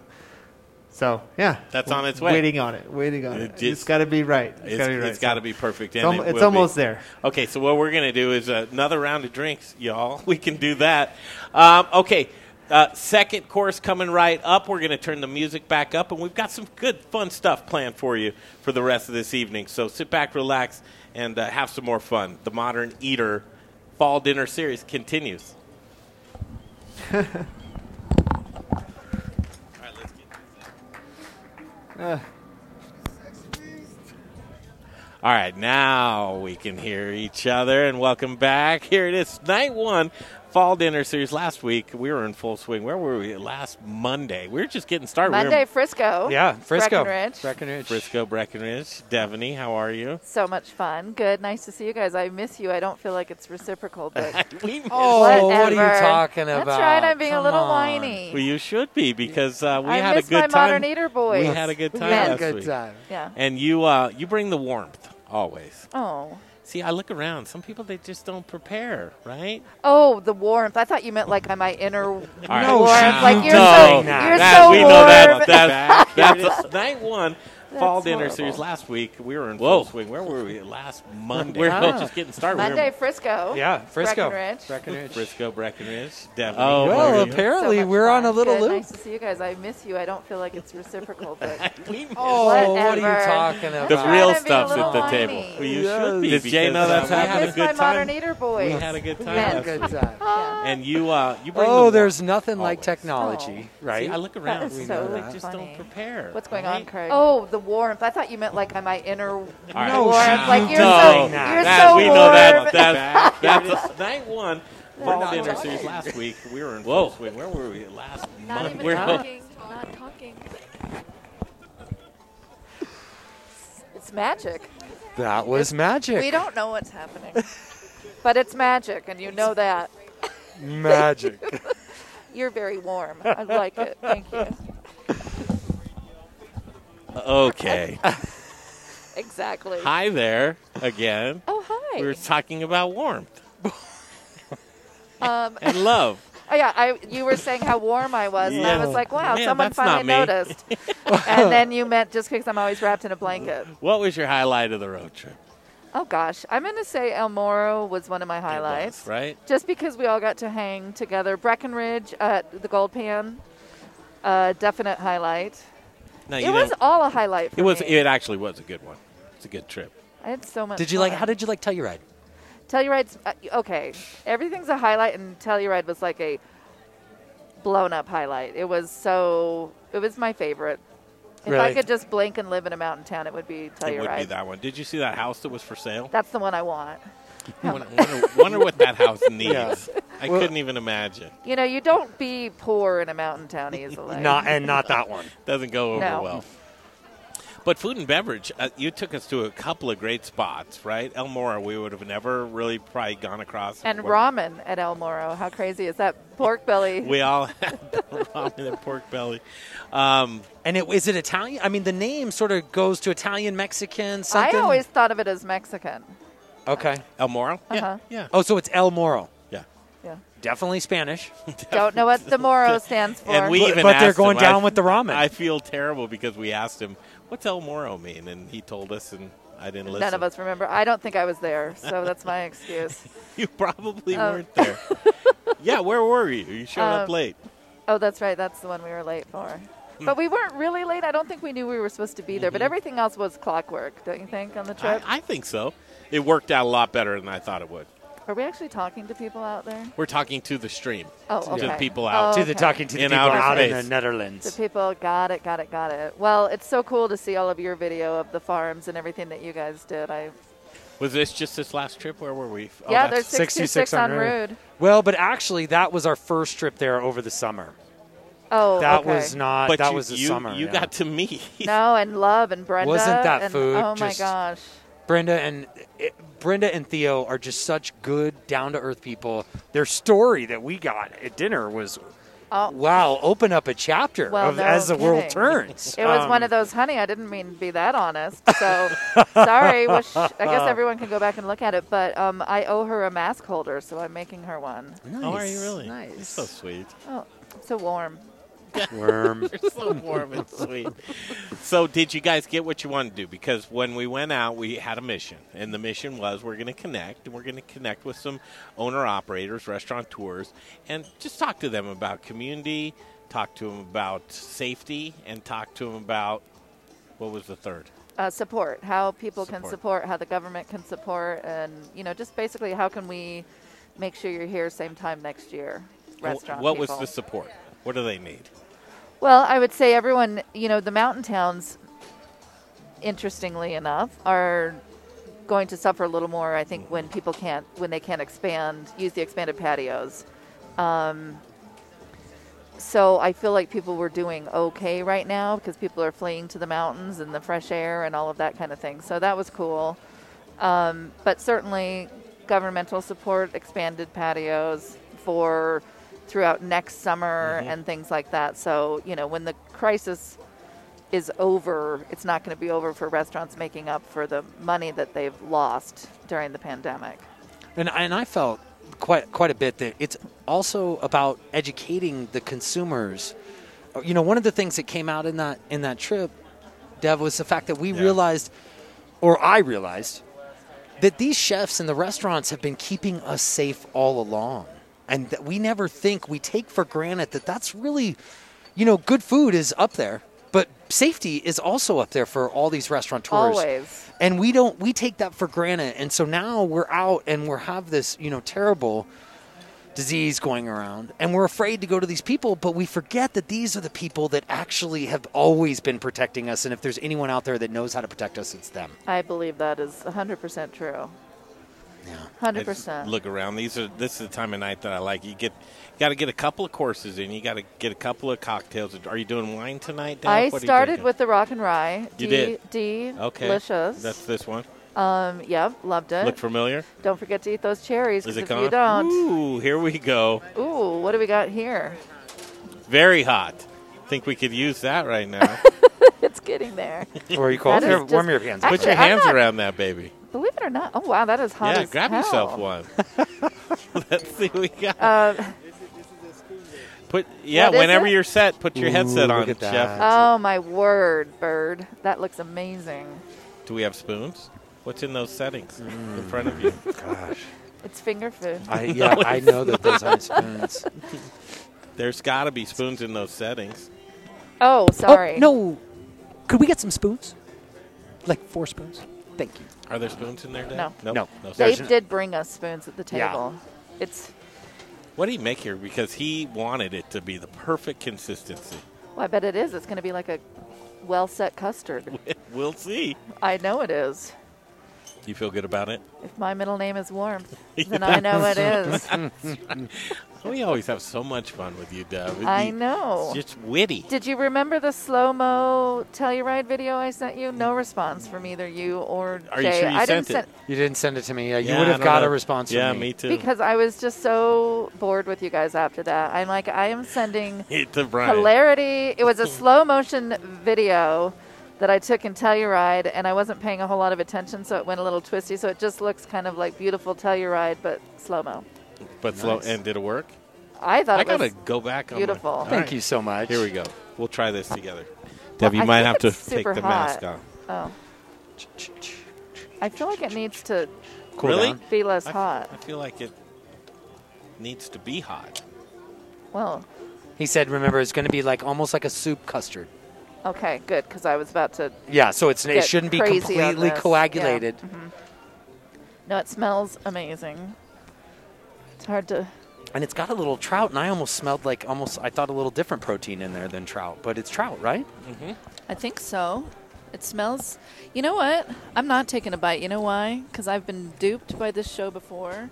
S2: So yeah,
S3: that's on its way.
S2: Waiting on it, waiting on it. it. it's got to be right.
S3: It's, got to be right. It's got to be perfect.
S2: It's, al- it's almost
S3: be.
S2: there.
S3: Okay, so what we're gonna do is another round of drinks, y'all. We can do that. Um, okay. Uh, second course coming right up. We're going to turn the music back up, and we've got some good, fun stuff planned for you for the rest of this evening. So sit back, relax, and uh, have some more fun. The Modern Eater Fall Dinner Series continues. All right, now we can hear each other and welcome back. Here it is, night one fall dinner series last week. We were in full swing. Where were we last Monday? We were just getting started.
S8: Monday,
S3: we
S8: Frisco.
S4: Yeah, Frisco.
S8: Breckenridge.
S4: Breckenridge.
S3: Frisco, Breckenridge. Devaney, how are you?
S8: So much fun. Good. Nice to see you guys. I miss you. I don't feel like it's reciprocal, but
S3: we miss
S4: oh,
S8: whatever.
S4: what are you talking about?
S8: That's right. I'm being
S4: Come
S8: a little
S4: on.
S8: whiny.
S3: Well, you should be because uh, we
S8: I
S3: had a good
S8: my
S3: time.
S8: modern eater boys.
S3: We had a good time
S8: Yeah.
S3: last
S4: Good
S3: week.
S4: time.
S8: Yeah.
S3: And you, uh, you bring the warmth always.
S8: Oh.
S3: See, I look around. Some people they just don't prepare, right?
S8: Oh, the warmth. I thought you meant like my inner
S3: All right.
S4: No,
S8: warmth.
S4: she-
S8: Like you're
S3: no,
S8: so
S4: that.
S8: you're
S3: that,
S8: so
S3: we
S8: warm.
S3: know that. That's, that's night one. Fall dinner
S8: horrible.
S3: series last week. We were in
S9: Whoa.
S3: full swing. Where were we? Last Monday.
S9: We're
S4: Ah.
S3: just getting started.
S8: Monday, Frisco.
S4: Yeah, Frisco.
S8: Breckenridge.
S4: Breckenridge.
S3: Frisco, Breckenridge, Definitely.
S9: Oh,
S4: Well,
S9: Mario.
S4: apparently
S8: So
S4: we're on a little
S8: Good.
S4: loop.
S8: Nice to see you guys. I miss you. I don't feel like it's reciprocal, but
S3: we
S4: Oh, what are you talking about?
S3: The real
S8: right, I'm being a
S3: stuff's at the
S8: whiny.
S3: table. Well, you
S4: Yes.
S3: should be.
S9: Does Jay know that's
S3: happening? we
S8: I
S3: had a good
S8: my
S3: time.
S8: modern eater boys.
S3: We had a good time.
S4: Yeah,
S3: last
S4: good time.
S3: And you, uh, you bring
S4: Oh, there's nothing like technology, right?
S3: I look around. we know that. just don't prepare.
S8: What's going on, Craig? Oh, the warmth. I thought you meant like my inner
S3: right.
S4: No,
S8: warmth. like you're
S3: no,
S8: so
S4: that.
S8: you're
S3: that,
S8: so
S3: we
S8: warm.
S3: know that. That's,
S4: Back
S3: that's night one. Fall
S4: not
S3: dinner
S4: talking.
S3: series last week. We were in
S9: Whoa.
S3: full swing. Where were we? Last
S8: Not
S3: month.
S8: even
S9: We're-
S8: talking. Not talking. It's magic.
S4: That was magic.
S8: We don't know what's happening, but it's magic, and you know that.
S4: Magic.
S8: You're very warm. I like it. Thank you.
S3: Okay.
S8: Exactly.
S3: Hi there again.
S8: Oh, hi.
S3: We were talking about warmth
S8: um,
S3: and love.
S8: oh, yeah, I, you were saying how warm I was, and I was like, wow,
S3: Man,
S8: someone finally noticed. and then you meant just because I'm always wrapped in a blanket.
S3: What was your highlight of the road trip?
S8: Oh, gosh. I'm going to say El Moro was one of my
S3: It was,
S8: highlights.
S3: right?
S8: Just because we all got to hang together. Breckenridge at the Gold Pan, uh, definite highlight.
S3: No,
S8: It was all a highlight for
S3: It was.
S8: me.
S3: It actually was a good one. It's a good trip.
S8: I had so much
S4: Did you like? How did you like Telluride?
S8: Telluride's uh, okay. Everything's a highlight, and Telluride was like a blown up highlight. It was so. It was my favorite. If I could just blink and live in a mountain town, it would be
S3: It
S8: Telluride.
S3: would be that one. Did you see that house that was for sale?
S8: That's the one I want.
S3: Wonder, wonder, wonder what that house needs.
S4: Yeah.
S3: I
S4: Well-
S3: couldn't even imagine.
S8: You know, you don't be poor in a mountain town easily.
S4: Not and not that one.
S3: Doesn't go over
S8: No.
S3: well. But food and beverage, uh, you took us to a couple of great spots, right? El Moro, we would have never really probably gone across.
S8: And
S3: What-
S8: ramen at El Moro. How crazy is that? Pork belly.
S3: We all had ramen and pork belly. Um,
S4: And it is it Italian? I mean, the name sort of goes to Italian, Mexican, something.
S8: I always thought of it as Mexican.
S4: Okay.
S3: El Moro?
S8: Uh-huh.
S3: Yeah, yeah,
S4: Oh, so it's El Moro.
S3: yeah.
S8: Yeah.
S4: Definitely Spanish.
S8: Don't know what the Moro stands for.
S3: And we
S4: But-
S3: even
S4: but they're going
S3: him,
S4: down
S3: I-
S4: with the ramen.
S3: I feel terrible because we asked him, "What's El Moro mean?" And he told us, and I didn't listen.
S8: None of us remember. I don't think I was there, so that's my excuse.
S3: You probably
S8: Oh.
S3: weren't there. yeah, where were you? You showed up
S8: Um,
S3: late.
S8: Oh, that's right. That's the one we were late for.
S3: Hmm.
S8: But we weren't really late. I don't think we knew we were supposed to be there. But everything else was clockwork, don't you think, on the
S3: Mm-hmm. I,
S8: trip?
S3: I think so. It worked out a lot better than I thought it would.
S8: Are we actually talking to people out there?
S3: We're talking to the stream,
S8: Oh, okay.
S3: to the people out.
S8: Oh,
S4: To the talking to the
S3: In
S4: people
S3: outer
S4: out in the Netherlands.
S8: The people got it, got it, got it. Well, it's so cool to see all of your video of the farms and everything that you guys did. I
S3: Was this just this last trip? Where were we? Oh,
S8: yeah,
S3: that's-
S8: there's 66 on Rude.
S4: Well, but actually, that was our first trip there over the summer.
S8: Oh,
S4: That
S8: okay.
S4: was not.
S3: But
S4: that
S3: you,
S4: was the
S3: you,
S4: summer.
S3: You
S4: yeah.
S3: got to meet.
S8: no, and Love and Brenda.
S4: Wasn't that
S8: and,
S4: food
S8: Oh my gosh.
S4: Brenda and it, Brenda and Theo are just such good, down to earth people. Their story that we got at dinner was,
S8: Oh.
S4: wow, open up a chapter
S8: Well,
S4: of,
S8: no
S4: as the world turns.
S8: It was
S4: Um,
S8: one of those, honey. I didn't mean to be that honest. So sorry. Wish, I guess everyone can go back and look at it. But um, I owe her a mask holder, so I'm making her one.
S4: Nice.
S3: Oh, are you really?
S8: Nice.
S3: You're so sweet.
S8: Oh, so warm.
S4: Worm.
S3: You're so warm and sweet. So, did you guys get what you wanted to do? Because when we went out, we had a mission, and the mission was we're going to connect, and we're going to connect with some owner operators, restaurateurs, and just talk to them about community, talk to them about safety, and talk to them about what was the third?
S8: Uh, support, how people can
S3: Support.
S8: support, how the government can support, and you know, just basically how can we make sure you're here same time next year. Restaurant.
S3: What was the support? What do they need?
S8: Well, I would say everyone, you know, the mountain towns, interestingly enough, are going to suffer a little more. I think when people can't, when they can't expand, use the expanded patios. Um, so I feel like people were doing okay right now because people are fleeing to the mountains and the fresh air and all of that kind of thing. So that was cool. Um, but certainly, governmental support, expanded patios for throughout next summer mm-hmm. and things like that. So, you know, when the crisis is over, it's not going to be over for restaurants making up for the money that they've lost during the pandemic.
S4: And and I felt quite quite a bit that it's also about educating the consumers. You know, one of the things that came out in that in that trip, Dev, was the fact that we realized, or I realized, that these chefs in the restaurants have been keeping us safe all along. And that we never think, we take for granted that that's really, you know, good food is up there, but safety is also up there for all these restaurateurs.
S8: Always.
S4: And we don't, we take that for granted. And so now we're out and we're have this, you know, terrible disease going around and we're afraid to go to these people but we forget that these are the people that actually have always been protecting us and if there's anyone out there that knows how to protect us it's them
S8: I believe that is 100% true.
S4: Yeah.
S8: 100%.
S3: Look around. These are this is the time of night that I like. You get got to get a couple of courses in. You got to get a couple of cocktails. Are you doing wine tonight?
S8: I
S3: What
S8: started with the rock and rye.
S3: You
S8: D,
S3: did?
S8: D,
S3: Okay.
S8: delicious.
S3: That's this one.
S8: um, yep, loved it.
S3: Look familiar.
S8: Don't forget to eat those cherries.
S3: Is it
S8: if
S3: gone?
S8: you don't,
S3: Ooh, here we go.
S8: ooh, what do we got here?
S3: Very hot. Think we could use that right now.
S8: it's getting there.
S4: or you call
S8: That
S4: warm your hands
S8: Actually,
S3: Put your hands
S8: not-
S3: around that baby.
S8: Believe it or not, oh wow, that is hot
S3: yeah,
S8: as
S3: grab
S8: hell.
S3: yourself one. Let's see what we got.
S8: Uh,
S3: put yeah,
S8: what is
S3: whenever you're set, put your headset on,
S4: look at that.
S3: Chef.
S8: oh my word, bird, that looks amazing.
S3: Do we have spoons? What's in those settings
S4: Mm.
S3: in front of you?
S4: gosh
S8: It's finger food.
S4: I, yeah i know that those aren't spoons
S3: There's got to be spoons in those settings.
S8: Oh, sorry.
S4: oh, no could we get some spoons like four spoons thank you
S3: Are there spoons in there? Dave?
S8: No.
S3: Nope.
S4: No.
S3: no
S8: Dave
S3: spoons.
S8: did bring us spoons at the
S4: Yeah.
S8: table. It's
S3: What do you make here? Because he wanted it to be the perfect consistency.
S8: well, I bet it is. It's going to be like a well set custard.
S3: we'll see.
S8: I know it is.
S3: You feel good about it?
S8: If my middle name is Warmth, then I know it is.
S3: We always have so much fun with you, Deb.
S8: I know.
S3: It's just witty.
S8: Did you remember the slow mo Telluride video I sent you? No response from either you or
S3: Are you
S8: Jay.
S3: sure you
S8: I
S3: sent
S8: didn't
S3: it?
S8: send
S4: you didn't send it to me uh, you
S3: Yeah,
S4: would have got
S3: know.
S4: a response
S3: Yeah,
S4: from me,
S3: me too.
S8: because I was just so bored with you guys after that. I'm like, I am sending
S3: Hate to Brian.
S8: hilarity. It was a slow motion video that I took in Telluride, and I wasn't paying a whole lot of attention, so it went a little twisty. So it just looks kind of like beautiful Telluride, but slow mo.
S3: But slow. And did it work?
S8: I thought
S3: I
S8: it was
S3: gotta go back. on my-
S8: beautiful.
S3: All
S4: thank
S3: right.
S4: you so much
S3: Here we go. We'll try this together. Deb, you
S8: I
S3: might have to take the
S8: hot.
S3: mask off.
S8: Oh, I feel like it needs to
S4: Cool
S3: really?
S4: down.
S8: be less
S3: I,
S8: hot.
S3: I feel like it needs to be hot.
S8: Well,
S4: he said remember it's going to be like almost like a soup custard
S8: okay, good, because I was about to.
S4: yeah so it's it shouldn't be
S8: crazy on
S4: completely
S8: this.
S4: coagulated mm-hmm.
S8: No, it smells amazing. It's hard to.
S4: And it's got a little trout, and I almost smelled like almost I thought a little different protein in there than trout, but it's trout, right? Mm-hmm.
S8: I think so. It smells. You know what? I'm not taking a bite. You know why? Because I've been duped by this show before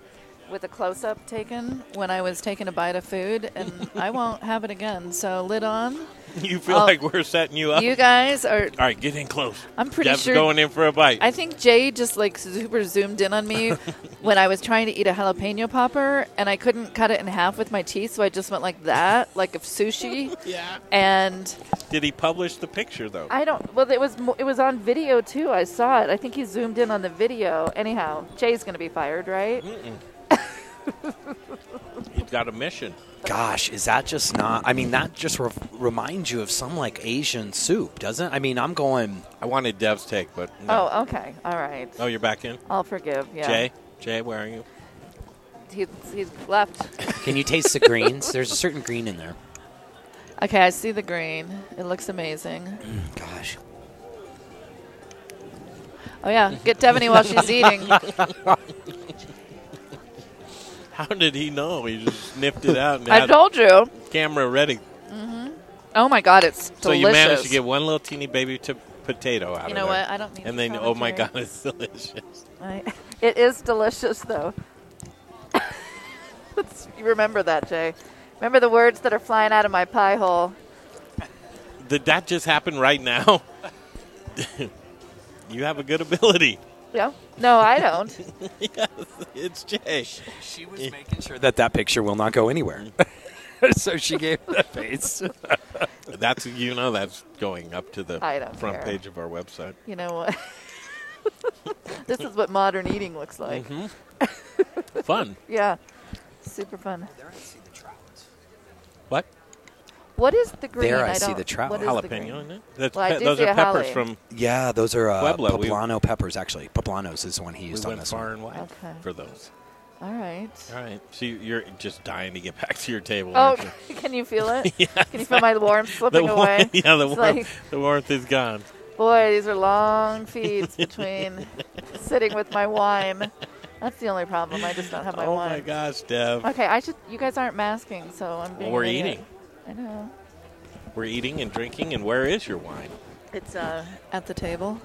S8: with a close up taken when I was taking a bite of food, and I won't have it again. So, lid on.
S3: You feel
S8: Oh,
S3: like we're setting you up.
S8: You guys are.
S3: All right, get in close.
S8: I'm pretty
S3: Deb's
S8: sure.
S3: going in for a bite.
S8: I think Jay just like super zoomed in on me when I was trying to eat a jalapeno popper and I couldn't cut it in half with my teeth, so I just went like that, like of sushi.
S3: yeah.
S8: And
S3: Did he publish the picture though?
S8: I don't. Well, it was it was on video too. I saw it. I think he zoomed in on the video. Anyhow, Jay's gonna be fired, right?
S3: He's got a mission.
S4: Gosh, is that just not? I mean, that just re- reminds you of some like Asian soup, doesn't? it? I mean, I'm going.
S3: I wanted Dev's take, but no.
S8: Oh, okay, all right.
S3: Oh, you're back in.
S8: I'll forgive. Yeah.
S3: Jay, Jay, where are you?
S8: He, he's left.
S4: Can you taste the greens? There's a certain green in there.
S8: Okay, I see the green. It looks amazing.
S4: Mm, gosh,
S8: Oh yeah, get Devaney while she's eating.
S3: How did he know? He just sniffed it out and
S8: I told you.
S3: camera ready. Mm-hmm.
S8: Oh my God, it's delicious.
S3: So you managed to get one little teeny baby t- potato out of it.
S8: You
S3: of
S8: know
S3: there.
S8: what? I don't need
S3: And
S8: the
S3: then, oh my God, it's delicious.
S8: I, it is delicious, though. Let's- you remember that, Jay. Remember the words that are flying out of my pie hole.
S3: Did that just happen right now? you have a good ability.
S8: Yeah. No, I don't.
S3: yes, it's Jay.
S4: she was making sure that that picture will not go anywhere. Mm. so she gave the face.
S3: That's you know that's going up to the
S8: I don't
S3: front
S8: care.
S3: page of our website.
S8: You know what? this is what modern eating looks like. Mm-hmm.
S3: Fun.
S8: Yeah. Super fun.
S3: What?
S8: What is the green?
S4: There I see the trout.
S8: what is the
S3: Jalapeno,
S8: green?
S3: isn't it? That's
S8: Well, I
S3: pe-
S8: do
S3: those
S8: see
S3: are
S8: a
S3: peppers
S8: jalape.
S3: from
S4: Yeah, those are uh,
S3: Pueblo. We-
S4: poblano peppers. Actually, poblanos is the one he
S3: we
S4: used on
S3: went
S4: this
S3: far
S4: one.
S3: and wide
S8: Okay.
S3: for those.
S8: All right.
S3: All right. So you're just dying to get back to your table.
S8: Oh,
S3: aren't you?
S8: can you feel it?
S3: Yeah,
S8: Can you feel my warmth slipping
S3: warmth,
S8: away?
S3: yeah, the warmth,
S8: like-
S3: the warmth is gone.
S8: Boy, these are long feeds between sitting with my wine. That's the only problem. I just don't have my
S3: oh
S8: wine.
S3: Oh my gosh, Dev.
S8: Okay, I should. You guys aren't masking, so I'm
S3: Well,
S8: being.
S3: we're
S8: an idiot.
S3: eating.
S8: I know.
S3: We're eating and drinking, and where is your wine?
S8: It's uh at the table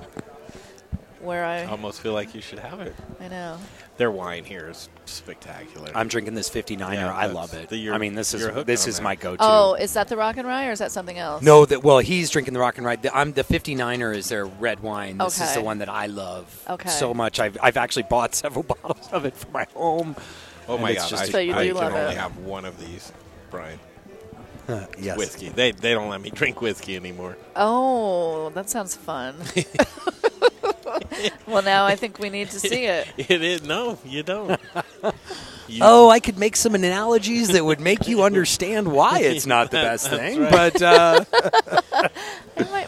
S8: where I.
S3: I almost feel like you should have it.
S8: I know.
S3: Their wine here is spectacular.
S4: I'm drinking this 59er.
S3: Yeah,
S4: I love it.
S3: the- you're-
S4: I mean, this is this is
S3: that.
S4: my go-to.
S8: Oh, is that the rock and rye, or is that something else?
S4: No, that well, he's drinking the rock and Rye. The, I'm the 59er is their red wine. This is the one that I love
S8: Okay.
S4: so much. I've I've actually bought several bottles of it for my home.
S3: oh my
S4: it's
S3: god!
S4: just
S3: I,
S4: a-
S8: So you
S3: I
S8: do
S3: can
S8: love
S3: only
S8: it.
S3: have one of these, Brian.
S4: yes.
S3: Whiskey. They they don't let me drink whiskey anymore.
S8: Oh, that sounds fun. well, now I think we need to see it.
S3: It is no, you don't. You-
S4: Oh, I could make some analogies that would make you understand why it's not the best thing.
S3: right.
S4: But uh,
S8: I might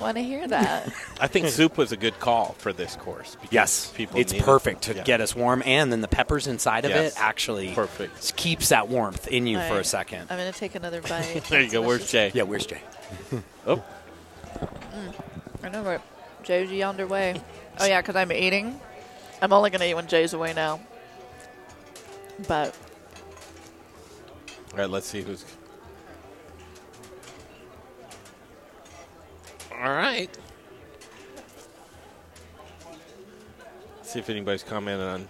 S8: want to hear that.
S3: I think soup was a good call for this course.
S4: yes,
S3: people
S4: it's
S3: need it.
S4: perfect to
S3: Yeah.
S4: get us warm, and then the peppers inside of
S3: Yes.
S4: it actually
S3: Perfect.
S4: keeps that warmth in you
S8: All
S4: for a second.
S8: I'm going to take another bite.
S3: There you go. Where's Jay?
S4: Yeah, where's Jay?
S3: Oh, mm.
S8: I know where Jay's yonder way. Oh yeah, because I'm eating. I'm only going to eat when Jay's away now. But
S3: all right. Let's see who's. All right. See if anybody's commenting on.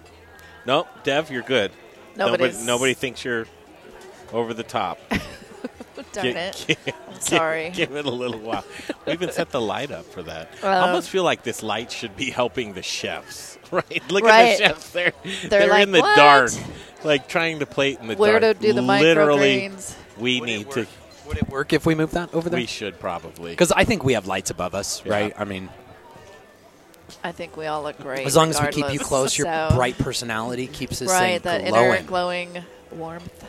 S3: Nope, Dev, you're good. Nobody,
S8: Nobody's-
S3: nobody thinks you're over the top.
S8: darn
S3: Gi-
S8: it,
S3: gi-
S8: I'm sorry.
S3: Give it a little while. We even set the light up for that. I
S8: Uh,
S3: almost feel like this light should be helping the chefs, right? Look
S8: Right.
S3: at the chefs. They're,
S8: They're like,
S3: in the
S8: "What?"
S3: dark, like trying to plate in the
S8: Where
S3: dark.
S8: Where to do the
S3: Literally,
S8: microgreens.
S3: we
S4: Would it
S3: need to.
S4: Work? Would it work if we move that over there?
S3: We should probably.
S4: Because I think we have lights above us,
S3: Yeah.
S4: right? I mean,
S8: I think we all look great.
S4: as long as we keep you close, your
S8: So-
S4: bright personality keeps this
S8: right,
S4: thing
S8: that
S4: glowing.
S8: inner glowing warmth.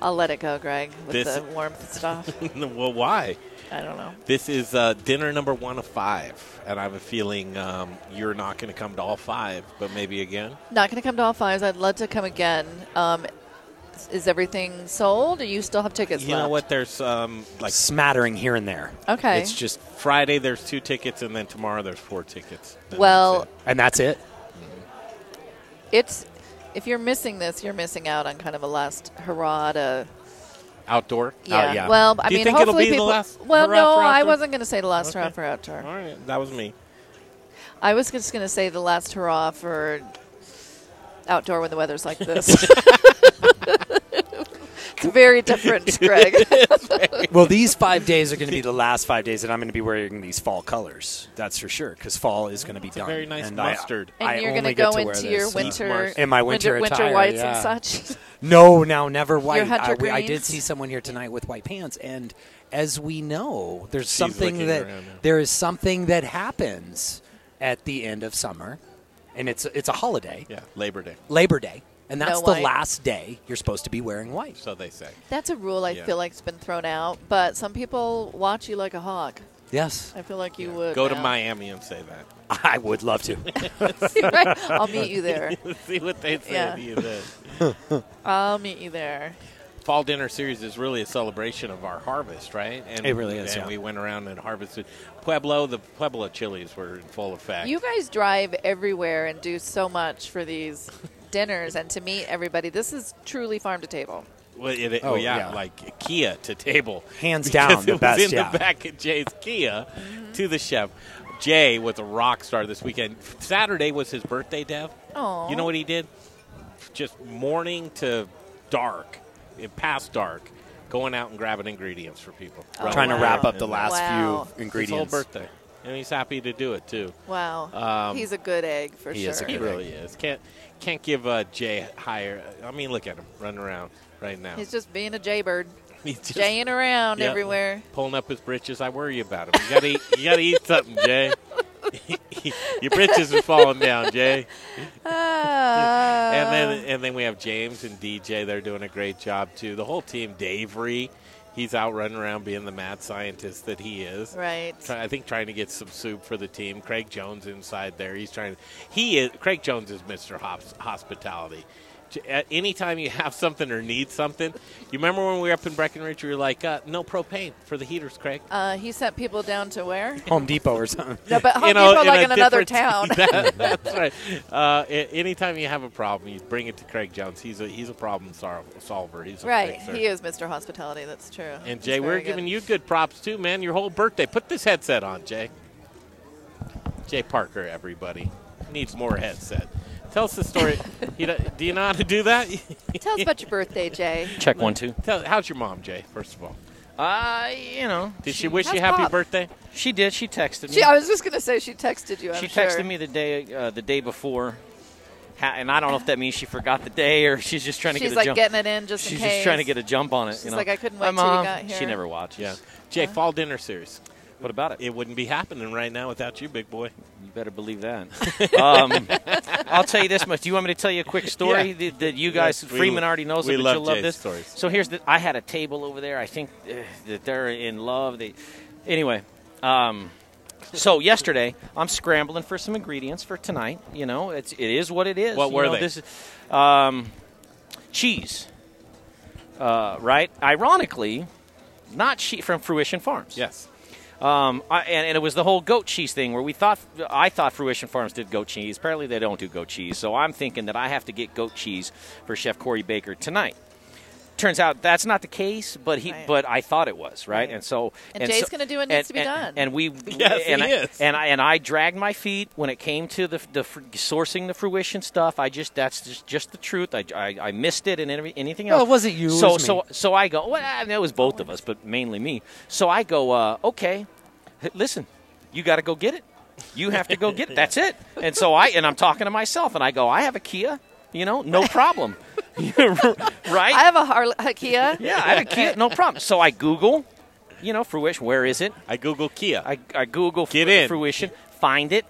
S8: I'll let it go, Greg, with
S3: This-
S8: the warmth stuff.
S3: well, why?
S8: I don't know.
S3: This is uh, dinner number one of five, and I have a feeling um, you're not going to come to all five, but maybe again.
S8: Not going to come to all fives. I'd love to come again. Um, is everything sold? Or you still have tickets
S3: You
S8: left?
S3: know what? There's um, like
S4: Smattering here and there.
S8: Okay.
S4: It's just,
S3: Friday. There's two tickets, and then tomorrow there's four tickets. Then
S8: well,
S3: that's
S4: and that's it.
S8: it's if you're missing this, you're missing out on kind of a last hurrah to
S3: outdoor.
S8: yeah.
S4: yeah.
S8: Well, I
S3: Do you
S8: mean,
S3: think it'll
S8: hopefully
S3: be the
S8: people.
S3: last
S8: well, no, I wasn't going to say the last hurrah for outdoor.
S3: All right, that was me.
S8: I was just going to say the last hurrah for outdoor when the weather's like this. it's very different, Greg.
S4: Well, these five days are going to be the last five days that I'm going to be wearing these fall colors. That's for sure, because fall is going to be done.
S3: very nice
S4: and I-
S3: mustard.
S8: and
S4: I
S8: you're
S4: only
S8: going to go into your winter,
S3: mars-
S4: In my winter
S8: winter,
S4: attire,
S8: whites
S4: yeah.
S8: and such.
S4: No, now never white.
S8: hunter
S4: I, we- I did see someone here tonight with white pants, and as we know, there's
S3: She's
S4: something that there is something that happens at the end of summer, and it's it's a holiday,
S3: Yeah, Labor Day.
S4: Labor Day, and that's
S8: No
S4: the
S8: white.
S4: last day you're supposed to be wearing white.
S3: So they say.
S8: That's a rule I
S3: Yeah.
S8: feel like has been thrown out, but some people watch you like a hawk.
S4: Yes,
S8: I feel like you would.
S3: Go to. Miami and say that.
S4: I would love to.
S8: Right? I'll meet you there.
S3: See what they say
S8: Yeah.
S3: to you then.
S8: I'll meet you there.
S3: Fall Dinner Series is really a celebration of our harvest, right? And,
S4: It really is,
S3: And
S4: yeah.
S3: we went around and harvested Pueblo. The Pueblo chilies were in full effect.
S8: You guys drive everywhere and do so much for these dinners and to meet everybody. This is truly farm to table.
S3: Well, it, it-
S4: Oh,
S3: yeah,
S4: yeah.
S3: like Kia to table.
S4: Hands
S3: Because
S4: down, the
S3: it was
S4: best,
S3: in
S4: yeah.
S3: the back of Jay's Kia to the chef. Jay was a rock star this weekend. Saturday was his birthday, Dev.
S8: Oh,
S3: You know what he did? Just morning to dark, past dark, going out and grabbing ingredients for people.
S8: Oh,
S3: Running
S4: Trying to wrap up the last
S8: Wow.
S4: few
S3: His whole
S4: ingredients.
S3: birthday. And he's happy to do it, too.
S8: Wow.
S3: Um,
S8: He's a good egg for
S4: he
S8: sure.
S4: is a
S3: He
S4: good
S3: really is. Can't can't give uh, Jay higher. I mean, look at him running around right now.
S8: He's just being a jaybird,
S3: He's just
S8: jaying around
S3: Yeah.
S8: everywhere.
S3: pulling up his britches. I worry about him. You gotta eat, you gotta eat something, Jay. Your britches are falling down, Jay.
S8: Ah.
S3: and then and then we have James and DJ. They're doing a great job too. The whole team, Davery, He's out running around being the mad scientist that he is.
S8: Right.
S3: Try, I think trying to get some soup for the team. Craig Jones inside there. He's trying. He is. Craig Jones is Mr. Hos- Hospitality. J- At any time you have something or need something, you remember when we were up in Breckenridge, you were like, uh, "No propane for the heaters, Craig."
S8: Uh, he sent people down to where?
S10: Home Depot or something.
S8: No, but Home
S3: You know,
S8: Depot, like
S3: a
S8: in another town.
S3: That- that's right. Uh, a- anytime you have a problem, you bring it to Craig Jones. He's a he's a problem solver. He's a
S8: right.
S3: fixer.
S8: He is Mr. Hospitality. That's true.
S3: And Jay, we're
S8: good.
S3: giving you good props too, man. Your whole birthday. Put this headset on, Jay. Jay Parker, everybody needs more headset. Tell us the story. you know, do you know how to do that?
S8: Tell us about your birthday, Jay.
S10: Check one, two.
S3: Tell, how's your mom, Jay? First of all,
S10: Uh, you know.
S3: did she, wish
S8: How's
S3: you happy
S8: Pop?
S3: birthday?
S10: She did. She texted me.
S8: She, I was just gonna say she texted you. I'm
S10: she
S8: sure.
S10: texted me the day uh, the day before, ha- and I don't know if that means she forgot the day or she's just trying to
S8: She's
S10: get a
S8: like
S10: jump.
S8: getting it in just in
S10: she's
S8: case.
S10: just trying to get a jump on it.
S8: She's
S10: you know?
S8: like, I couldn't
S10: My
S8: wait till you
S10: mom,
S8: got here.
S10: She never watches.
S3: Yeah. Jay, fall dinner series.
S10: What about it?
S3: It wouldn't be happening right now without you, big boy.
S10: Better believe that. um, I'll tell you this much. Do you want me to tell you a quick story
S3: Yeah.
S10: that, that you guys,
S3: Yes, we-
S10: Freeman already knows
S3: we
S10: it, but
S3: love
S10: you'll love this.
S3: stories.
S10: So here's the. I had a table over there. I think uh, that they're in love. They, anyway. Um, so yesterday, I'm scrambling for some ingredients for tonight. You know, it's it is what it is.
S3: What
S10: You
S3: were
S10: know,
S3: they?
S10: This is, um, cheese. Uh, right. Ironically, not she from Fruition Farms.
S3: Yes.
S10: Um, I, and, and it was the whole goat cheese thing where we thought I thought Fruition Farms did goat cheese. Apparently, they don't do goat cheese. So I'm thinking that I have to get goat cheese for Chef Corey Baker tonight. Turns out that's not the case, but he
S8: Right.
S10: but I thought it was right, and so
S8: And Jay's
S10: so-
S8: gonna do what needs
S10: and-
S8: to be
S10: and-
S8: done.
S10: And we
S3: Yes,
S10: and
S3: he
S10: I,
S3: is.
S10: and I and I dragged my feet when it came to the, the fr- sourcing the fruition stuff. I just that's just, just the truth. I, I, I missed it and anything else.
S4: Well, it wasn't you, it
S10: So
S4: was me.
S10: so so I go. Well, I mean, it was both of us, but mainly me. So I go. Uh, okay, listen, you got to go get it. You have to go get it. That's it. And so I and I'm talking to myself, and I go. I have a Kia. You know, no problem. right?
S8: I have a, Har- a Kia.
S10: yeah, I have a Kia. No problem. So I Google. You know, fruition. Where is it?
S3: I Google Kia.
S10: I, I Google
S3: Get
S10: fr-
S3: in.
S10: fruition, find it.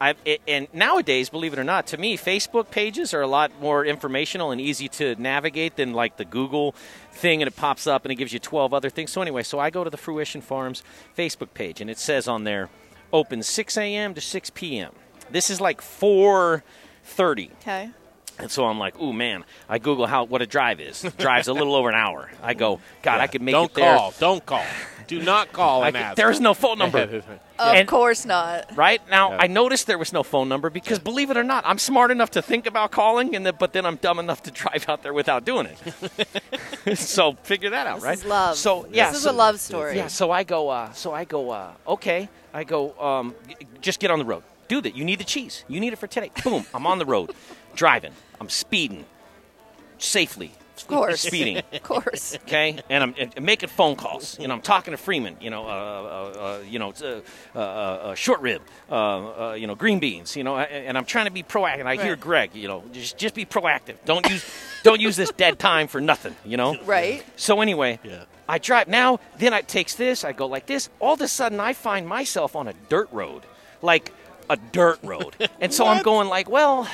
S10: I it, and nowadays, believe it or not, to me, Facebook pages are a lot more informational and easy to navigate than like the Google thing, and it pops up and it gives you twelve other things. So anyway, so I go to the Fruition Farms Facebook page, and it says on there, open six a.m. to six p.m. This is like four thirty.
S8: Okay.
S10: And so I'm like, ooh man, I Google how what a drive is. Drive's a little over an hour. I go, God, I could make
S3: Don't
S10: it there.
S3: Don't call. Don't call. Do not call
S10: I
S3: and
S10: could-
S3: ask.
S10: there's no phone number.
S8: Of
S10: And-
S8: course not.
S10: Right now,
S3: Yeah.
S10: I noticed there was no phone number because, believe it or not, I'm smart enough to think about calling, and the, but then I'm dumb enough to drive out there without doing it. so figure that out,
S8: This
S10: right?
S8: is love.
S10: So yeah,
S8: This is
S10: so-
S8: a love story.
S10: Yeah. So I go. Uh, so I go. Uh, okay. I go. Um, g- just get on the road. Do that. You need the cheese. You need it for today. Boom. I'm on the road, driving. I'm speeding safely.
S8: Of course.
S10: Speeding
S8: Of course.
S10: okay? And I'm, and making phone calls. You know, I'm talking to Freeman. You know, uh, uh, uh, you know, uh, uh, uh, short rib. Uh, uh, you know, green beans. You know, and, and I'm trying to be proactive. I hear Greg. You know, just just be proactive. Don't use don't use this dead time for nothing. You know.
S8: Right.
S10: So anyway,
S3: Yeah.
S10: I drive now. Then it takes this. I go like this. All of a sudden, I find myself on a dirt road, like a dirt road. and so I'm going like, well,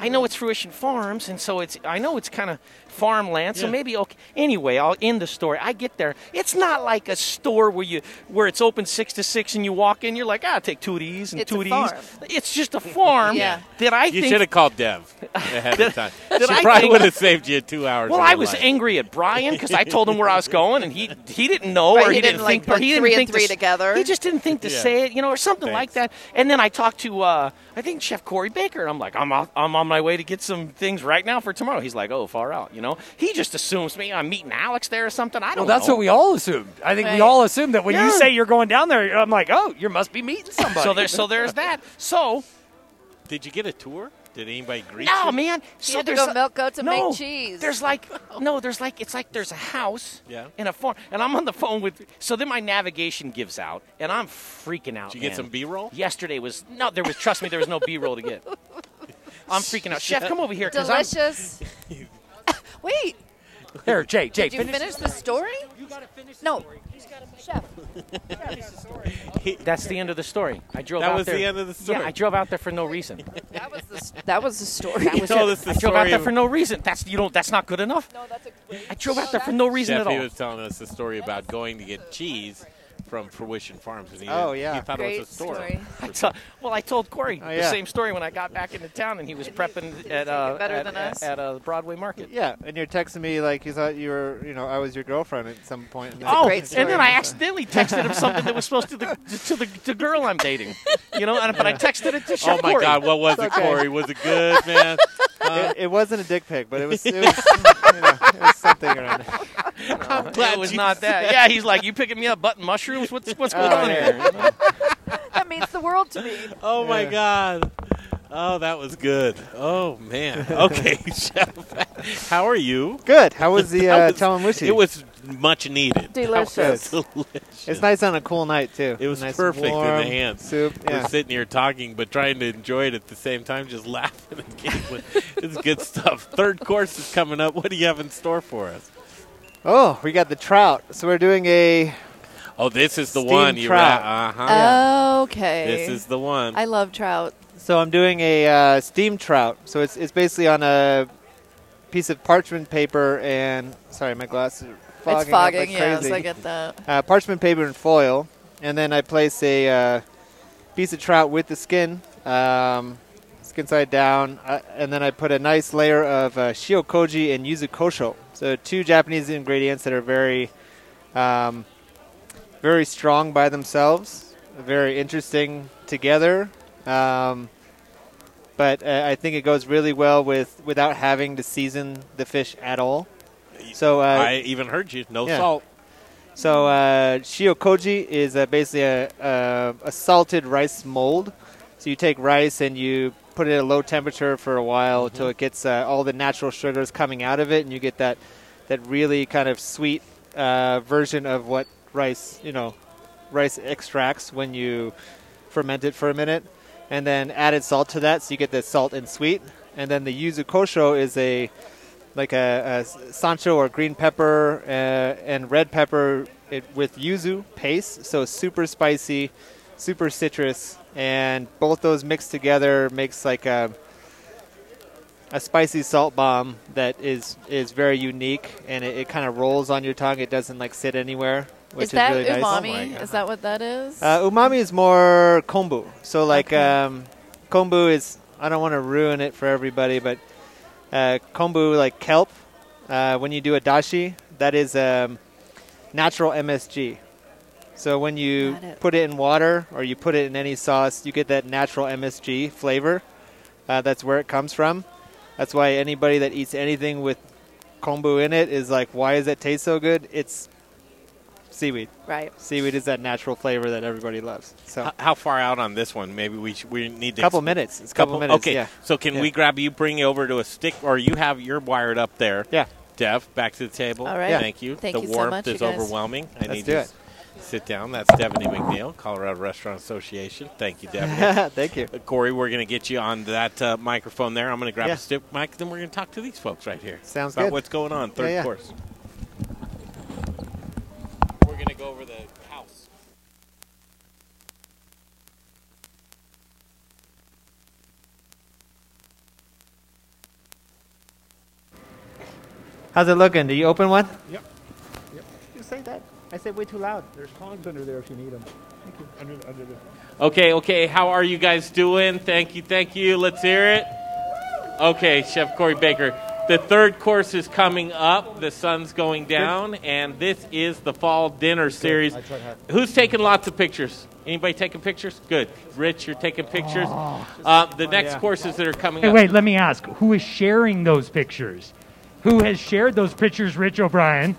S10: I know it's Fruition Farms, and so it's I know it's kind of farmland. So
S3: Yeah.
S10: maybe okay. Anyway, I'll end the story. I get there. It's not like a store where you where it's open six to six, and you walk in. You're like, ah, I'll take two of these and
S8: It's
S10: two of these. It's just a farm
S8: Yeah.
S10: that I
S3: You
S10: think
S3: should have called Dev ahead of time.
S10: Did
S3: She
S10: I
S3: probably
S10: think-
S3: would have saved you two hours.
S10: Well, I was
S3: life.
S10: angry at Brian because I told him where I was going, and he he didn't know,
S8: Right,
S10: or
S8: he
S10: he,
S8: didn't, like,
S10: think, or
S8: put
S10: he didn't
S8: three
S10: think to
S8: three
S10: s-
S8: together.
S10: He just didn't think to
S3: Yeah.
S10: say it, you know, or something like that. And then I talked to uh, I think Chef Corey Baker, and I'm like, I'm off, I'm on my way to get some things right now for tomorrow. He's like, oh, far out, you know. He just assumes me I'm meeting Alex there or something. I don't. Know.
S4: Well, that's
S10: know.
S4: what we all assumed. I think we all assumed that when
S10: Yeah.
S4: you say you're going down there, I'm like, oh, you must be meeting somebody.
S10: So there's so there's that. So
S3: Did you get a tour? Did anybody greet
S10: no,
S3: you?
S10: man.
S8: You
S10: So
S8: had to
S10: there's
S8: go
S10: a-
S8: milk goats and
S10: no,
S8: make cheese.
S10: There's like oh. no, there's like it's like there's a house
S3: Yeah.
S10: and a farm, and I'm on the phone with. So then my navigation gives out, and I'm freaking out.
S3: Did you get some B-roll?
S10: Yesterday was no, there was. Trust me, there was no B-roll to get. I'm freaking out. Chef, come over here. 'cause I'm-
S8: Delicious. Wait,
S4: Here, Jay, Jay,
S8: did you
S4: finish.
S8: finish the story? No, chef.
S10: That's the end of the story. I drove
S3: That
S10: out
S3: was
S10: there.
S3: the end of the story.
S10: Yeah, I drove out there for no reason.
S8: That was the that was the story.
S10: That was
S3: told
S10: it.
S3: us the
S10: I drove out there for no reason. That's you don't. That's not good enough.
S8: No, that's a great.
S10: I drove out there for no reason
S3: Chef,
S10: at
S3: he was telling us the story about going to get cheese from Fruition Farms, and he,
S2: Oh, yeah.
S3: he
S2: yeah.
S3: thought it
S8: Great
S3: was a store.
S8: story.
S10: I t- well, I told Corey
S2: Oh,
S10: the same story when I got back into town, and he was prepping at uh,
S8: better
S10: at,
S8: than
S10: at,
S8: us.
S10: at a Broadway market.
S2: Yeah, and you're texting me like you thought you were, you know, I was your girlfriend at some point. in the-
S10: Oh,
S8: great
S10: and then I accidentally texted him something that was supposed to the to the, the girl I'm dating, you know. And, but I texted it to Chef
S3: Oh my
S10: Corey.
S3: God, what was it,
S2: okay.
S3: Corey? Was it good, man?
S2: it, it wasn't a dick pic, but it was, it was, you know, it was something around it.
S10: No,
S3: glad
S10: it was not that. Yeah, he's like, "You picking me up button mushrooms? What's what's going
S2: Oh,
S10: on
S2: yeah.
S10: here?" You know?
S8: That means the world to me.
S3: Oh my God. Oh, that was good. Oh man. Okay, Chef. How are you?
S2: Good. How was the
S3: That
S2: uh,
S3: was- It was much needed.
S8: Delicious.
S3: Delicious.
S2: It's nice on a cool night too.
S3: It was
S2: nice
S3: perfect
S2: warm
S3: in the hands.
S2: Soup. Yeah.
S3: We're sitting here talking, but trying to enjoy it at the same time, just laughing and giggling. it's good stuff. Third course is coming up. What do you have in store for us?
S2: Oh, we got the trout. So we're doing a
S3: Oh, this is the
S2: Steamed
S3: one. You
S2: trout.
S3: Uh huh.
S8: Okay.
S3: This is the one.
S8: I love trout.
S2: So I'm doing a uh, steamed trout. So it's it's basically on a piece of parchment paper and sorry, my glasses are fogging.
S8: it's fogging.
S2: Up like
S8: yes,
S2: crazy.
S8: I get that.
S2: uh, parchment paper and foil, and then I place a uh, piece of trout with the skin, um, skin side down, uh, and then I put a nice layer of uh, shiokoji and yuzu kosho. So two Japanese ingredients that are very, um, very strong by themselves, very interesting together. Um, but uh, I think it goes really well with without having to season the fish at all. So uh,
S3: I even heard you. No
S2: yeah.
S3: salt.
S2: so uh, shiokoji is uh, basically a, a, a salted rice mold. So you take rice and you put it at a low temperature for a while until it gets uh, all the natural sugars coming out of it, and you get that that really kind of sweet uh, version of what rice you know rice extracts when you ferment it for a minute, and then added salt to that, so you get the salt and sweet. And then the yuzu kosho is a like a, a sancho or green pepper uh, and red pepper it, with yuzu paste, so super spicy, super citrus, and both those mixed together makes like a a spicy salt bomb that is is very unique, and it, it kind of rolls on your tongue. It doesn't like sit anywhere, which
S8: is that
S2: really nice.
S8: umami? is that what that is?
S2: Uh, umami is more kombu. So like
S8: Okay.
S2: um, kombu is I don't want to ruin it for everybody, but uh, kombu like kelp. Uh, when you do a dashi, that is um, natural MSG. So when you
S8: it.
S2: put it in water or you put it in any sauce, you get that natural MSG flavor. Uh, that's where it comes from. That's why anybody that eats anything with kombu in it is like, why does it taste so good? It's seaweed.
S8: right.
S2: Seaweed is that natural flavor that everybody loves. So
S3: H- How far out on this one? Maybe we sh- we need to
S2: couple
S3: exp-
S2: minutes. It's a couple, minutes.
S3: Okay,
S2: Yeah.
S3: so can
S2: Yeah.
S3: we grab you, bring you over to a stick, or you have you're wired up there?
S2: Yeah.
S3: Dev, back to the table.
S8: All right.
S2: Yeah.
S3: Thank you.
S8: Thank
S3: the
S8: you so
S3: warmth
S8: much,
S3: is
S8: guys.
S3: overwhelming. I
S2: Let's
S3: need
S2: do
S3: to
S2: it.
S3: S- sit down. That's Stephanie McNeil, Colorado Restaurant Association. Thank you, Debbie.
S2: Thank you.
S3: Uh, Corey, we're going to get you on that uh, microphone there. I'm going to grab
S2: Yeah.
S3: a stick mic, then we're going to talk to these folks right here.
S2: Sounds
S3: about
S2: good.
S3: what's going on, third
S2: Yeah, yeah.
S3: course. We're going to go over the house.
S2: How's it looking? Do you open one?
S11: Yep. Yep.
S2: You say that. I said way too loud.
S11: There's tongs under there if you need them. Thank you. Under, under the.
S3: Okay, okay. How are you guys doing? Thank you, thank you. Let's hear it. Okay, Chef Corey Baker. The third course is coming up. The sun's going down, and this is the fall dinner series.
S11: I tried hard.
S3: Who's taking lots of pictures? Anybody taking pictures? Good. Rich, you're taking pictures. Uh, the next courses that are coming
S4: Hey,
S3: up.
S4: wait, let me ask who is sharing those pictures? Who has shared those pictures, Rich O'Brien?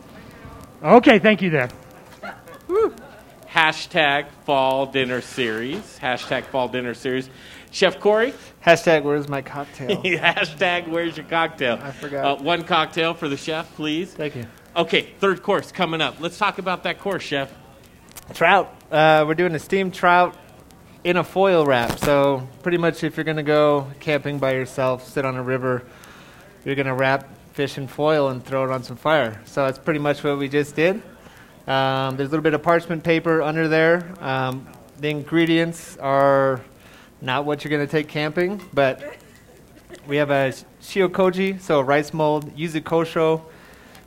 S4: Okay, thank you there.
S3: Hashtag fall dinner series. Hashtag fall dinner series. Chef Corey,
S2: Hashtag where's my cocktail?
S3: hashtag where's your cocktail?
S2: I forgot.
S3: Uh, one cocktail for the chef, please.
S2: Thank you.
S3: Okay, third course coming up. Let's talk about that course, chef.
S2: Trout. Uh, we're doing a steamed trout in a foil wrap. So pretty much, if you're gonna go camping by yourself, sit on a river, you're gonna wrap fish in foil and throw it on some fire. So that's pretty much what we just did. Um, there's a little bit of parchment paper under there. Um, the ingredients are not what you're going to take camping, but we have a shiokoji, so a rice mold, yuzu kosho,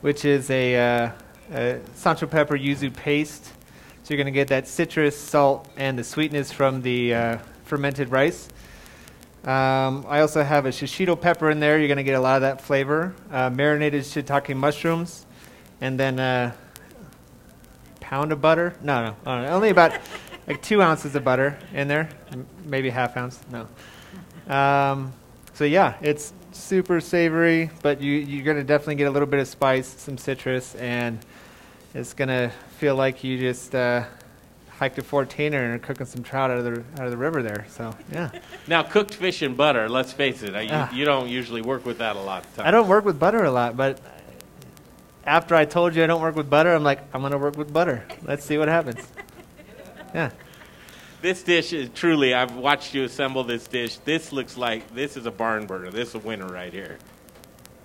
S2: which is a, uh, a sancho pepper yuzu paste. So you're going to get that citrus, salt, and the sweetness from the uh, fermented rice. Um, I also have a shishito pepper in there. You're going to get a lot of that flavor. Uh, marinated shiitake mushrooms, and then a pound of butter. No, no, only about like two ounces of butter in there, maybe half ounce. No. Um, so yeah, it's super savory, but you you're going to definitely get a little bit of spice, some citrus, and it's going to feel like you just uh, hiked a 14er and are cooking some trout out of the out of the river there. So yeah.
S3: Now, cooked fish and butter. Let's face it, I, you,
S2: Ah.
S3: you don't usually work with that a lot.
S2: I don't work with butter a lot, but after I told you I don't work with butter, I'm like, I'm going to work with butter. Let's see what happens. Yeah.
S3: This dish is truly. I've watched you assemble this dish. This looks like this is a barn burner. This is a winner right here.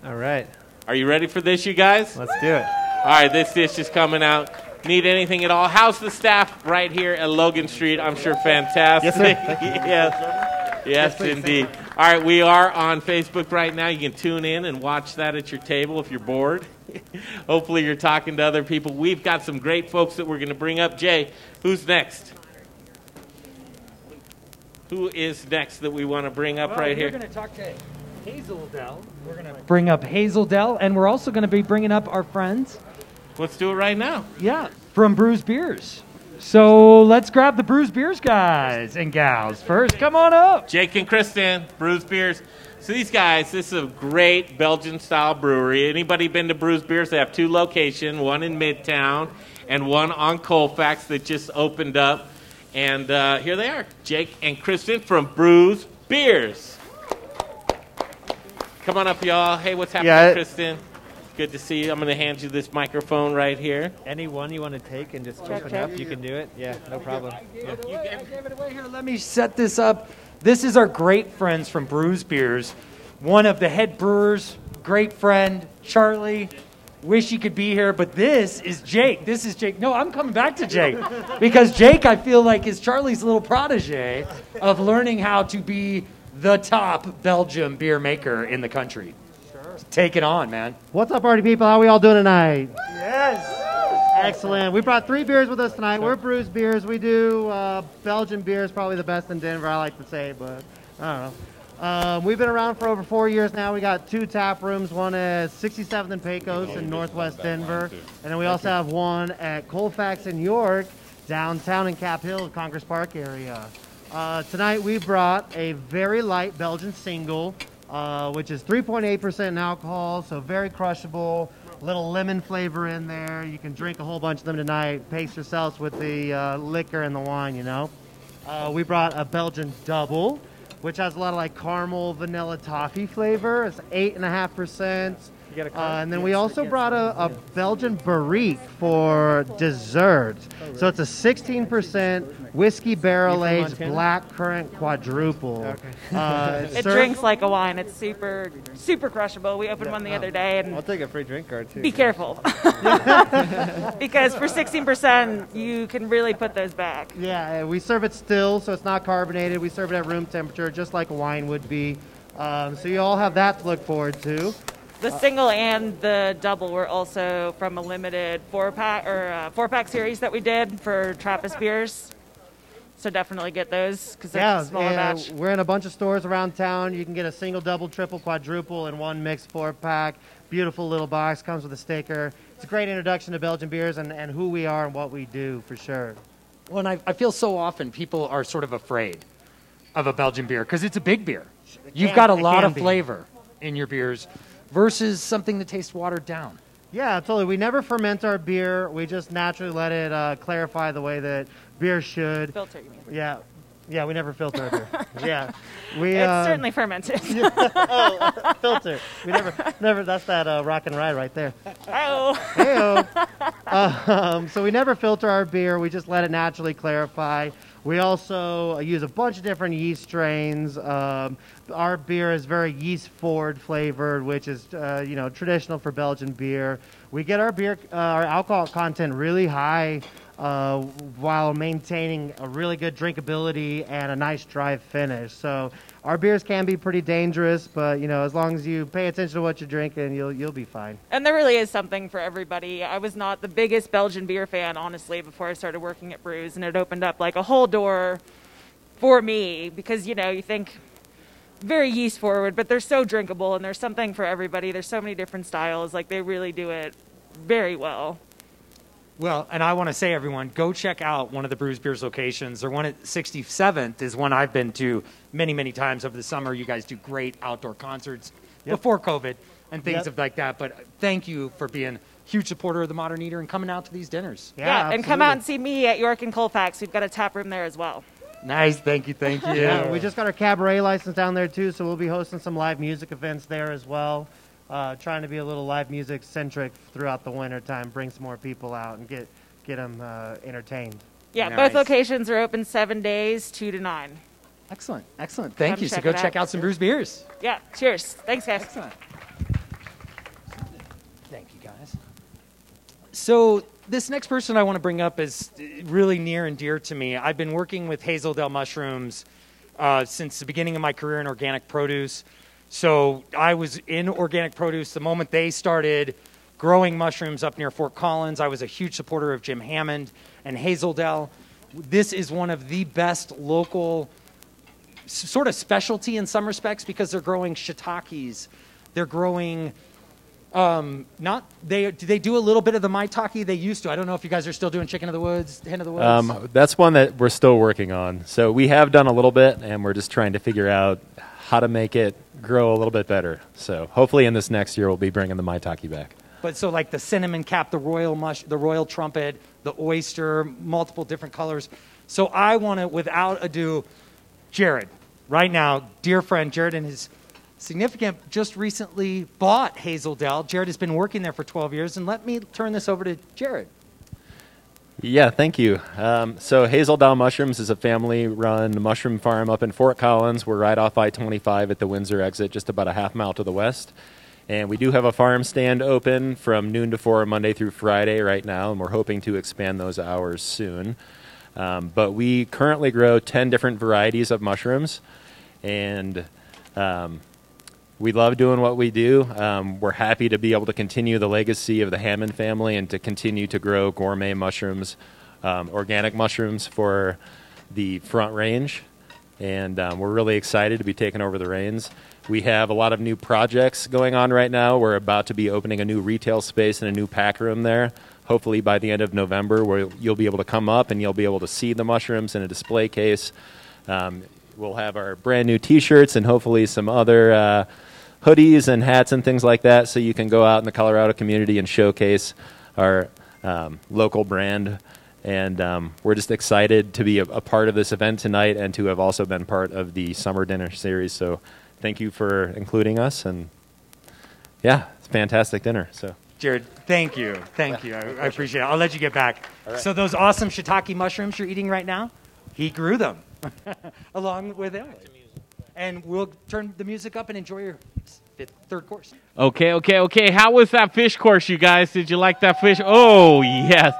S2: All right.
S3: Are you ready for this, you guys?
S2: Let's do it.
S3: All right, this dish is coming out. Need anything at all? How's the staff right here at Logan Street? I'm sure fantastic.
S2: Yes, sir. Thank you.
S3: yes, yes, indeed. All right, we are on Facebook right now. You can tune in and watch that at your table if you're bored. Hopefully, you're talking to other people. We've got some great folks that we're going to bring up. Jay, who's next? Who is next that we want to bring up
S12: Well,
S3: right here?
S12: we're going to talk to Hazel Dell. We're going to bring up Hazel Dell, and we're also going to be bringing up our friends.
S3: Let's do it right now.
S12: Yeah, from Bruz Beers. So let's grab the Bruz Beers guys and gals first. Come on up.
S3: Jake and Kristen, Bruz Beers. So these guys, this is a great Belgian style brewery. Anybody been to Bruz Beers? They have two locations, one in Midtown and one on Colfax that just opened up. And uh, here they are, Jake and Kristen from Bruz Beers. Come on up, y'all. Hey, what's happening,
S2: Yeah, it-
S3: Kristen? Good to see you. I'm going to hand you this microphone right here.
S2: Any one you want to take and just
S8: Check,
S2: open
S8: check.
S2: up, you can do it. Yeah, no problem. Yeah.
S12: Let me set this up. This is our great friends from Bruz Beers. One of the head brewers, great friend, Charlie. Wish he could be here, but this is Jake. This is Jake. No, I'm coming back to Jake. Because Jake, I feel like, is Charlie's little protege of learning how to be the top Belgium beer maker in the country. Sure. Take it on, man.
S13: What's up, party people? How we all doing tonight?
S12: Yes.
S13: Excellent. We brought three beers with us tonight. We're Bruz Beers. We do uh, Belgian beers, probably the best in Denver, I like to say, but I don't know. Um, we've been around for over four years now. We got two tap rooms. One is 67th and Pecos in Northwest Denver, and then we also have one at Colfax in York, downtown in Cap Hill, Congress Park area. Uh, tonight we brought a very light Belgian single, uh, which is 3.8% in alcohol, so very crushable. Little lemon flavor in there. You can drink a whole bunch of them tonight. Pace yourselves with the uh, liquor and the wine, you know. Uh, we brought a Belgian double, which has a lot of like caramel, vanilla toffee flavor. It's 8.5% get a? Uh, and then we also brought a, a Belgian barrique for dessert. Oh, so it's a 16% whiskey barrel aged black currant quadruple. Uh,
S14: it drinks like a wine. It's super, super crushable. We opened one the oh. other day, and I'll
S2: take a free drink card too.
S14: be careful because for 16% you can really put those back.
S13: Yeah, uh, we serve it still, so it's not carbonated. We serve it at room temperature, just like wine would be. Um, so you all have that to look forward to.
S14: The single and the double were also from a limited four pack or uh, four pack series that we did for Trappist beers. So definitely get those because they're
S13: Yeah,
S14: a smaller
S13: uh,
S14: batch.
S13: we're in a bunch of stores around town. You can get a single, double, triple, quadruple and one mixed four pack. Beautiful little box, comes with a sticker. It's a great introduction to Belgian beers and, and who we are and what we do for sure.
S12: Well, and I, I feel so often people are sort of afraid of a Belgian beer because it's a big beer. You've got a lot
S13: can
S12: of
S13: be.
S12: flavor in your beers versus something that tastes watered down.
S13: Yeah, totally. We never ferment our beer. We just naturally let it uh, clarify the way that beer should.
S14: Filter, you mean?
S13: Yeah, yeah. We never filter our beer. yeah, we.
S14: It's
S13: uh,
S14: certainly fermented.
S13: oh, filter. We never, never. That's that uh, rock and ride right there.
S14: Oh.
S13: Heyo. um, so we never filter our beer. We just let it naturally clarify. We also use a bunch of different yeast strains. Um, our beer is very yeast forward flavored, which is uh, you know traditional for Belgian beer. We get our beer, uh, our alcohol content really high uh, while maintaining a really good drinkability and a nice dry finish. So our beers can be pretty dangerous, but you know as long as you pay attention to what you're drinking, you'll you'll be fine.
S14: And there really is something for everybody. I was not the biggest Belgian beer fan, honestly, before I started working at Bruz, and it opened up like a whole door for me because you know you think very yeast forward, but they're so drinkable, and there's something for everybody. There's so many different styles. Like they really do it very well.
S4: Well, and I want to say, everyone, go check out one of the Bruz Beers locations. Their one at 67th is one I've been to many, many times over the summer. You guys do great outdoor concerts
S13: Yep.
S4: before COVID and things
S13: Yep.
S4: of like that. But thank you for being a huge supporter of the Modern Eater and coming out to these dinners.
S14: Yeah, and come out and see me at York and Colfax. We've got a tap room there as well.
S4: Nice, thank you, thank you.
S13: Yeah, we just got our cabaret license down there too, so we'll be hosting some live music events there as well. Uh, trying to be a little live music centric throughout the winter time, bring some more people out and get get them uh, entertained.
S14: Yeah,
S4: Nice.
S14: both locations are open seven days, two to nine.
S4: Excellent, excellent. Thank
S14: Come
S4: you. So go check
S14: out.
S4: out some Bruz Beers.
S14: Yeah, cheers. Thanks, guys.
S4: Excellent. Thank you, guys. So this next person I want to bring up is really near and dear to me. I've been working with Hazel Dell Mushrooms uh, since the beginning of my career in organic produce. So I was in organic produce the moment they started growing mushrooms up near Fort Collins. I was a huge supporter of Jim Hammond and Hazel Dell. This is one of the best local sort of specialty in some respects because they're growing shiitakes. They're growing um, not they they do a little bit of the maitake they used to. I don't know if you guys are still doing chicken of the woods, hen of the woods.
S15: Um, that's one that we're still working on. So we have done a little bit, and we're just trying to figure out how to make it grow a little bit better. So hopefully, in this next year, we'll be bringing the maitake back.
S4: But so like the cinnamon cap, the royal mush, the royal trumpet, the oyster, multiple different colors. So I want to, without ado, Jared, right now, dear friend, Jared and his significant just recently bought Hazel Dell. Jared has been working there for 12 years, and let me turn this over to Jared.
S15: Yeah, thank you. Um, so Hazel Dell Mushrooms is a family-run mushroom farm up in Fort Collins. We're right off I-25 at the Windsor exit, just about a half mile to the west. And we do have a farm stand open from noon to four Monday through Friday right now, and we're hoping to expand those hours soon. Um, but we currently grow 10 different varieties of mushrooms, and um, we love doing what we do. Um, we're happy to be able to continue the legacy of the Hammond family and to continue to grow gourmet mushrooms, um, organic mushrooms for the Front Range. And um, we're really excited to be taking over the reins. We have a lot of new projects going on right now. We're about to be opening a new retail space and a new pack room there. Hopefully, by the end of November, where you'll be able to come up and you'll be able to see the mushrooms in a display case. Um, we'll have our brand new T-shirts and hopefully some other uh, hoodies and hats and things like that, so you can go out in the Colorado community and showcase our um, local brand. And um, we're just excited to be a, a part of this event tonight and to have also been part of the summer dinner series. So, thank you for including us. And yeah, it's a fantastic dinner. So.
S4: Jared, thank you. Thank you. I, I appreciate it. I'll let you get back. So those awesome shiitake mushrooms you're eating right now, he grew them along with Emily. And we'll turn the music up and enjoy your fifth, third course.
S3: Okay, okay, okay. How was that fish course, you guys? Did you like that fish? Oh, yes.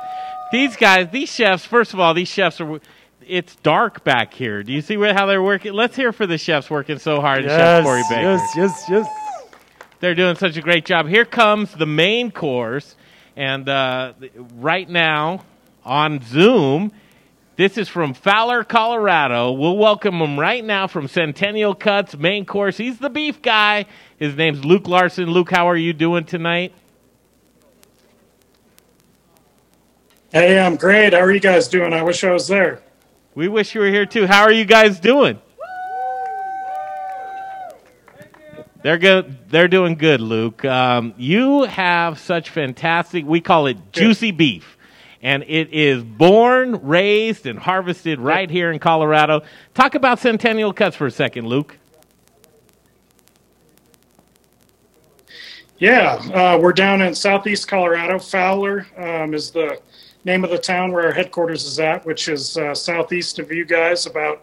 S3: These guys, these chefs, first of all, these chefs are. It's dark back here. Do you see how they're working? Let's hear for the chefs working so hard. Chef
S4: Yes,
S3: Corey Baker.
S4: yes, yes, yes.
S3: They're doing such a great job. Here comes the main course, and uh, right now on Zoom, this is from Fowler, Colorado. We'll welcome him right now from Centennial Cuts main course. He's the beef guy. His name's Luke Larson. Luke, how are you doing tonight?
S16: Hey, I'm great. How are you guys doing? I wish I was there.
S3: We wish you were here too. How are you guys doing? They're good. They're doing good, Luke. Um, you have such fantastic. We call it juicy beef, and it is born, raised, and harvested right here in Colorado. Talk about Centennial Cuts for a second, Luke.
S16: Yeah, uh, we're down in southeast Colorado. Fowler um, is the name of the town where our headquarters is at, which is uh, southeast of you guys, about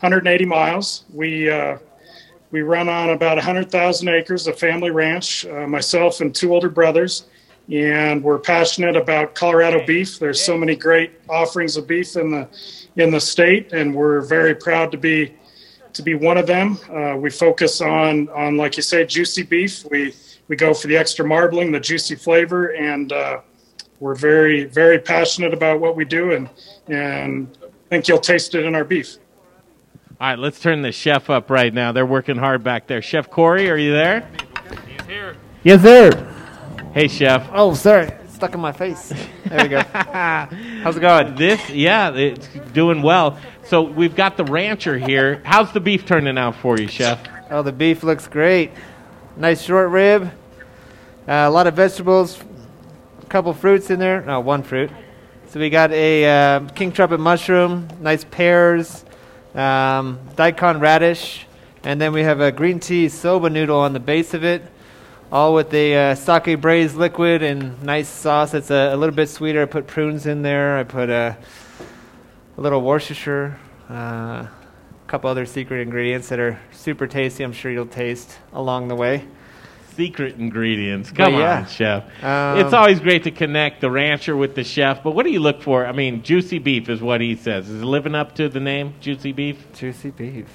S16: 180 miles. We uh, we run on about 100,000 acres, a family ranch. Uh, myself and two older brothers, and we're passionate about Colorado beef. There's so many great offerings of beef in the in the state, and we're very proud to be to be one of them. Uh, we focus on on like you say, juicy beef. We we go for the extra marbling, the juicy flavor, and uh, we're very very passionate about what we do, and and I think you'll taste it in our beef.
S3: All right, let's turn the chef up right now. They're working hard back there. Chef Corey, are you there?
S5: He's here.
S2: Yes, sir.
S3: Hey, chef.
S2: Oh, sorry, it's stuck in my face. There we go. How's it going?
S3: This, yeah, it's doing well. So we've got the rancher here. How's the beef turning out for you, chef?
S2: Oh, the beef looks great. Nice short rib. Uh, a lot of vegetables. A couple fruits in there. No, one fruit. So we got a uh, king trumpet mushroom, nice pears, um, daikon radish, and then we have a green tea soba noodle on the base of it, all with the uh, sake braised liquid and nice sauce. It's a, a little bit sweeter. I put prunes in there. I put a, a little Worcestershire, uh, a couple other secret ingredients that are super tasty. I'm sure you'll taste along the way.
S3: Secret ingredients. Come
S2: But yeah.
S3: on, chef.
S2: Um,
S3: it's always great to connect the rancher with the chef, but what do you look for? I mean, juicy beef is what he says. Is it living up to the name, juicy beef?
S2: Juicy beef.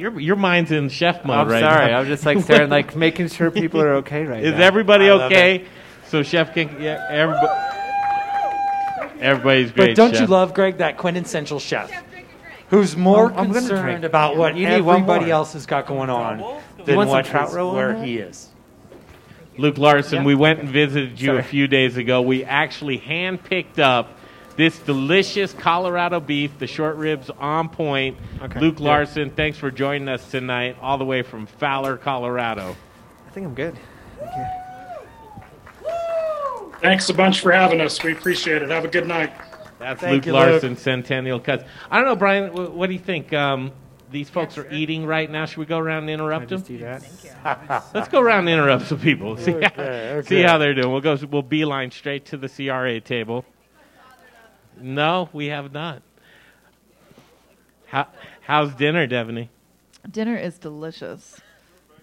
S3: Your your mind's in chef mode right?
S2: I'm
S3: right
S2: sorry.
S3: now.
S2: I'm just like staring, like making sure people are okay right
S3: Is
S2: now.
S3: everybody
S2: I love
S3: okay?
S2: it.
S3: So chef can yeah, everybody. Everybody's great.
S4: But don't you
S3: chef.
S4: love Greg that quintessential chef, who's more
S2: I'm- I'm gonna
S4: concerned about what
S2: You need one
S4: everybody
S2: more.
S4: else has got going on than
S2: want some
S4: what
S2: trout
S4: is-
S2: roe on
S4: where
S2: that?
S4: he is.
S3: Luke Larson,
S4: Yeah.
S3: we went and visited you a few days ago. We actually hand-picked up this delicious Colorado beef, the short ribs on point.
S2: Okay.
S3: Luke
S2: Yeah.
S3: Larson, thanks for joining us tonight, all the way from Fowler, Colorado.
S2: I think I'm good. Thank you.
S16: Thanks a bunch for having us. We appreciate it. Have a good night.
S3: That's
S16: Thank
S3: Luke
S16: you,
S3: Larson, Centennial Cuts. I don't know, Brian. wh- What do you think? Um, these folks are eating right now. Should we go around and interrupt them? Let's go around and interrupt some people. See,
S2: Okay,
S3: how,
S2: okay.
S3: see how they're doing. We'll go. We'll beeline straight to the CRA table. No, we have not. How, how's dinner, Devaney?
S8: Dinner is delicious.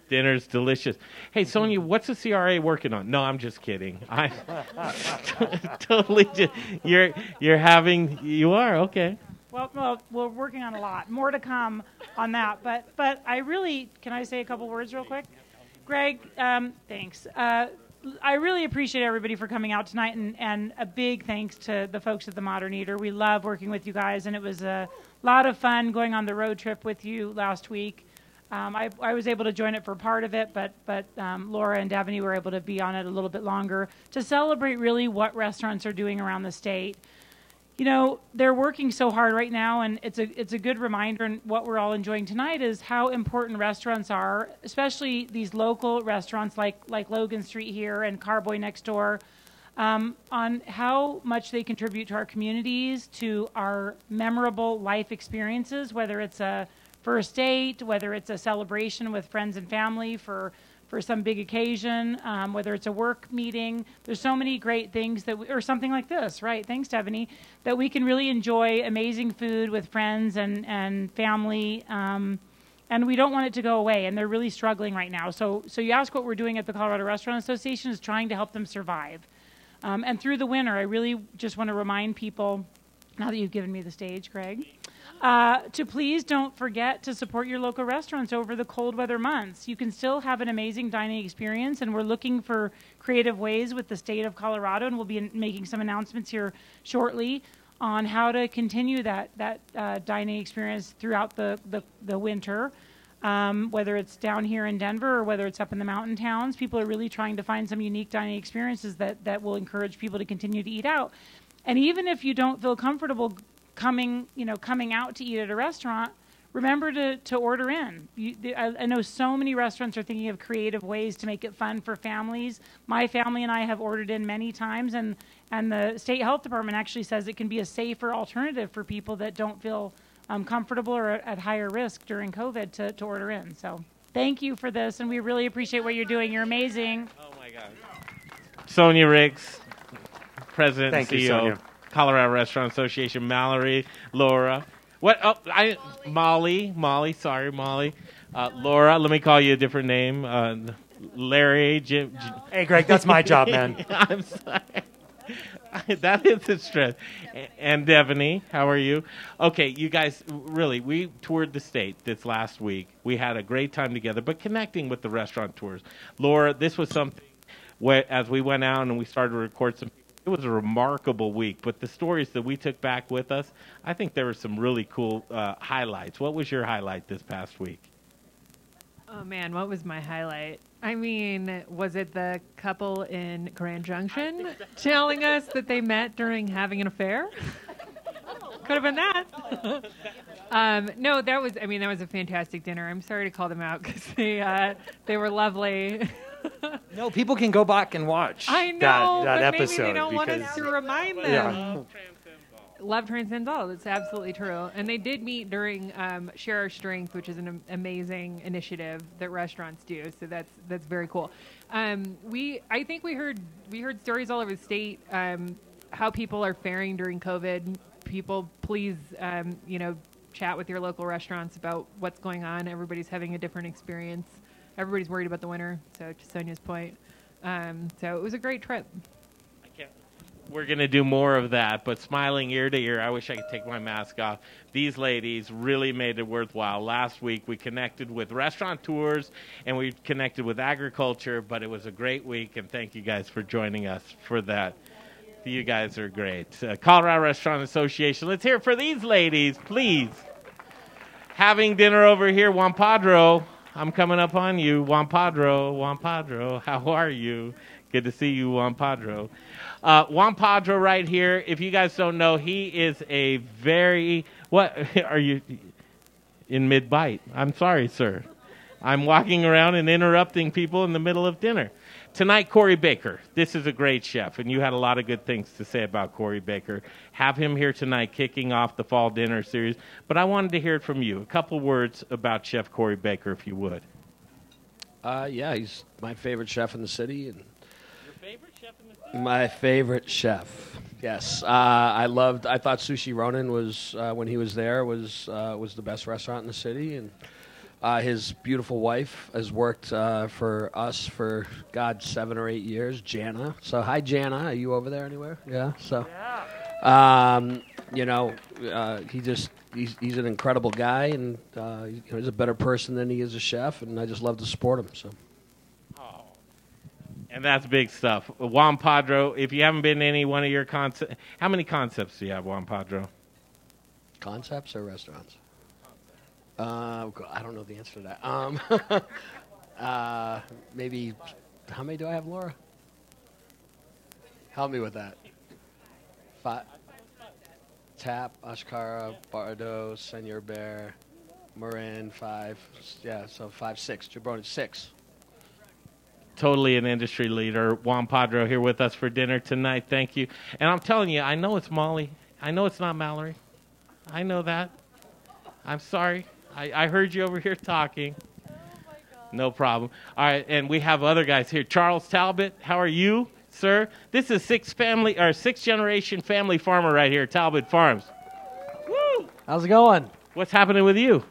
S3: Dinner's delicious. Hey, Sonia, what's the CRA working on? No, I'm just kidding. I totally just you're you're having you are okay.
S17: Well, well, we're working on a lot. More to come on that. But, but I really can I say a couple words real quick, Greg? Um, thanks. Uh, I really appreciate everybody for coming out tonight, and, and a big thanks to the folks at the Modern Eater. We love working with you guys, and it was a lot of fun going on the road trip with you last week. Um, I, I was able to join it for part of it, but but um, Laura and Davini were able to be on it a little bit longer to celebrate really what restaurants are doing around the state you know they're working so hard right now and it's a it's a good reminder and what we're all enjoying tonight is how important restaurants are especially these local restaurants like like logan street here and carboy next door um, on how much they contribute to our communities to our memorable life experiences whether it's a first date whether it's a celebration with friends and family for for some big occasion, um, whether it's a work meeting. There's so many great things that, we, or something like this, right? Thanks, Stephanie, that we can really enjoy amazing food with friends and and family. Um, and we don't want it to go away, and they're really struggling right now. So, so you ask what we're doing at the Colorado Restaurant Association is trying to help them survive. Um, and through the winter, I really just want to remind people, now that you've given me the stage, Greg, uh, to please don't forget to support your local restaurants over the cold weather months. You can still have an amazing dining experience, and we're looking for creative ways with the state of Colorado, and we'll be making some announcements here shortly on how to continue that that uh, dining experience throughout the the, the winter. Um, whether it's down here in Denver or whether it's up in the mountain towns, people are really trying to find some unique dining experiences that, that will encourage people to continue to eat out. And even if you don't feel comfortable coming, you know, coming out to eat at a restaurant, remember to, to order in. You, I, I know so many restaurants are thinking of creative ways to make it fun for families. My family and I have ordered in many times, and, and the state health department actually says it can be a safer alternative for people that don't feel um, comfortable or at higher risk during COVID to, to order in. So thank you for this, and we really appreciate what you're doing. You're amazing. Oh, my God.
S3: Sonia Riggs, President
S4: Thank
S3: and
S4: you,
S3: CEO,
S4: Sonia.
S3: Colorado Restaurant Association, Mallory, Laura. What? Oh, I Molly, Molly. Sorry, Molly. Uh, Laura. Let me call you a different name. Uh, Larry. Jim. Jim-
S4: Hey, Greg, that's my job, man.
S3: I'm sorry. that is the stress. And Devaney, how are you? Okay, you guys, really, we toured the state this last week. We had a great time together, but connecting with the restaurant tours. Laura, this was something where, as we went out and we started to record some. It was a remarkable week, but the stories that we took back with us, I think there were some really cool uh, highlights. What was your highlight this past week?
S18: Oh man, what was my highlight? I mean, was it the couple in Grand Junction telling us that they met during having an affair? Could have been that. um, no, that was. I mean, that was a fantastic dinner. I'm sorry to call them out because they uh, they were lovely.
S4: No, people can go back and watch
S18: I know,
S4: that, that
S18: but
S4: episode
S18: maybe they don't want us to remind them.
S4: Yeah.
S18: Love transcends all. That's absolutely true. And they did meet during um, Share Our Strength, which is an amazing initiative that restaurants do. So that's that's very cool. Um, we I think we heard we heard stories all over the state um, how people are faring during COVID. People, please, um, you know, chat with your local restaurants about what's going on. Everybody's having a different experience. Everybody's worried about the winter. So to Sonia's point, um, so it was a great trip.
S3: We're going to do more of that, but smiling ear to ear, I wish I could take my mask off. These ladies really made it worthwhile. Last week we connected with restaurateurs and we connected with agriculture, but it was a great week, and thank you guys for joining us for that. You guys are great. Uh, Colorado Restaurant Association, let's hear for these ladies, please. Having dinner over here, Juan Padro. I'm coming up on you, Juan Padro. Juan Padro, how are you? Good to see you, Juan Padro. Uh, Juan Padro, right here. If you guys don't know, he is a very what are you in mid bite? I'm sorry, sir. I'm walking around and interrupting people in the middle of dinner. Tonight, Corey Baker. This is a great chef, and you had a lot of good things to say about Corey Baker. Have him here tonight, kicking off the fall dinner series. But I wanted to hear it from you. A couple words about Chef Corey Baker, if you would.
S19: Uh, yeah, he's my favorite chef in the city, and favorite chef in the city. my favorite chef. Yes, uh, I loved. I thought Sushi Ronin was uh, when he was there was uh, was the best restaurant in the city, and uh, his beautiful wife has worked uh, for us for God seven or eight years. Jana. So hi, Jana. Are you over there anywhere? Yeah. So. Um, you know, uh, he just he's, he's an incredible guy, and uh, you know, he's a better person than he is a chef, and I just love to support him. So.
S3: And that's big stuff. Juan Padro, if you haven't been to any one of your concepts, how many concepts do you have, Juan Padro?
S19: Concepts or restaurants? Uh, I don't know the answer to that. Um, uh, maybe, how many do I have, Laura? Help me with that. Five. Tap, Ash'Kara, Bardo, Senor Bear, Morin, five. Yeah, so five, six. Jabroni, six.
S3: Totally an industry leader. Juan Padro here with us for dinner tonight. Thank you. And I'm telling you, I know it's Molly. I know it's not Mallory. I know that. I'm sorry. I, I heard you over here talking. Oh, no problem. All right, and we have other guys here. Charles Talbott, how are you, sir? This is six family or six generation family farmer right here, Talbott Farms. Woo!
S20: How's it going?
S3: What's happening with you?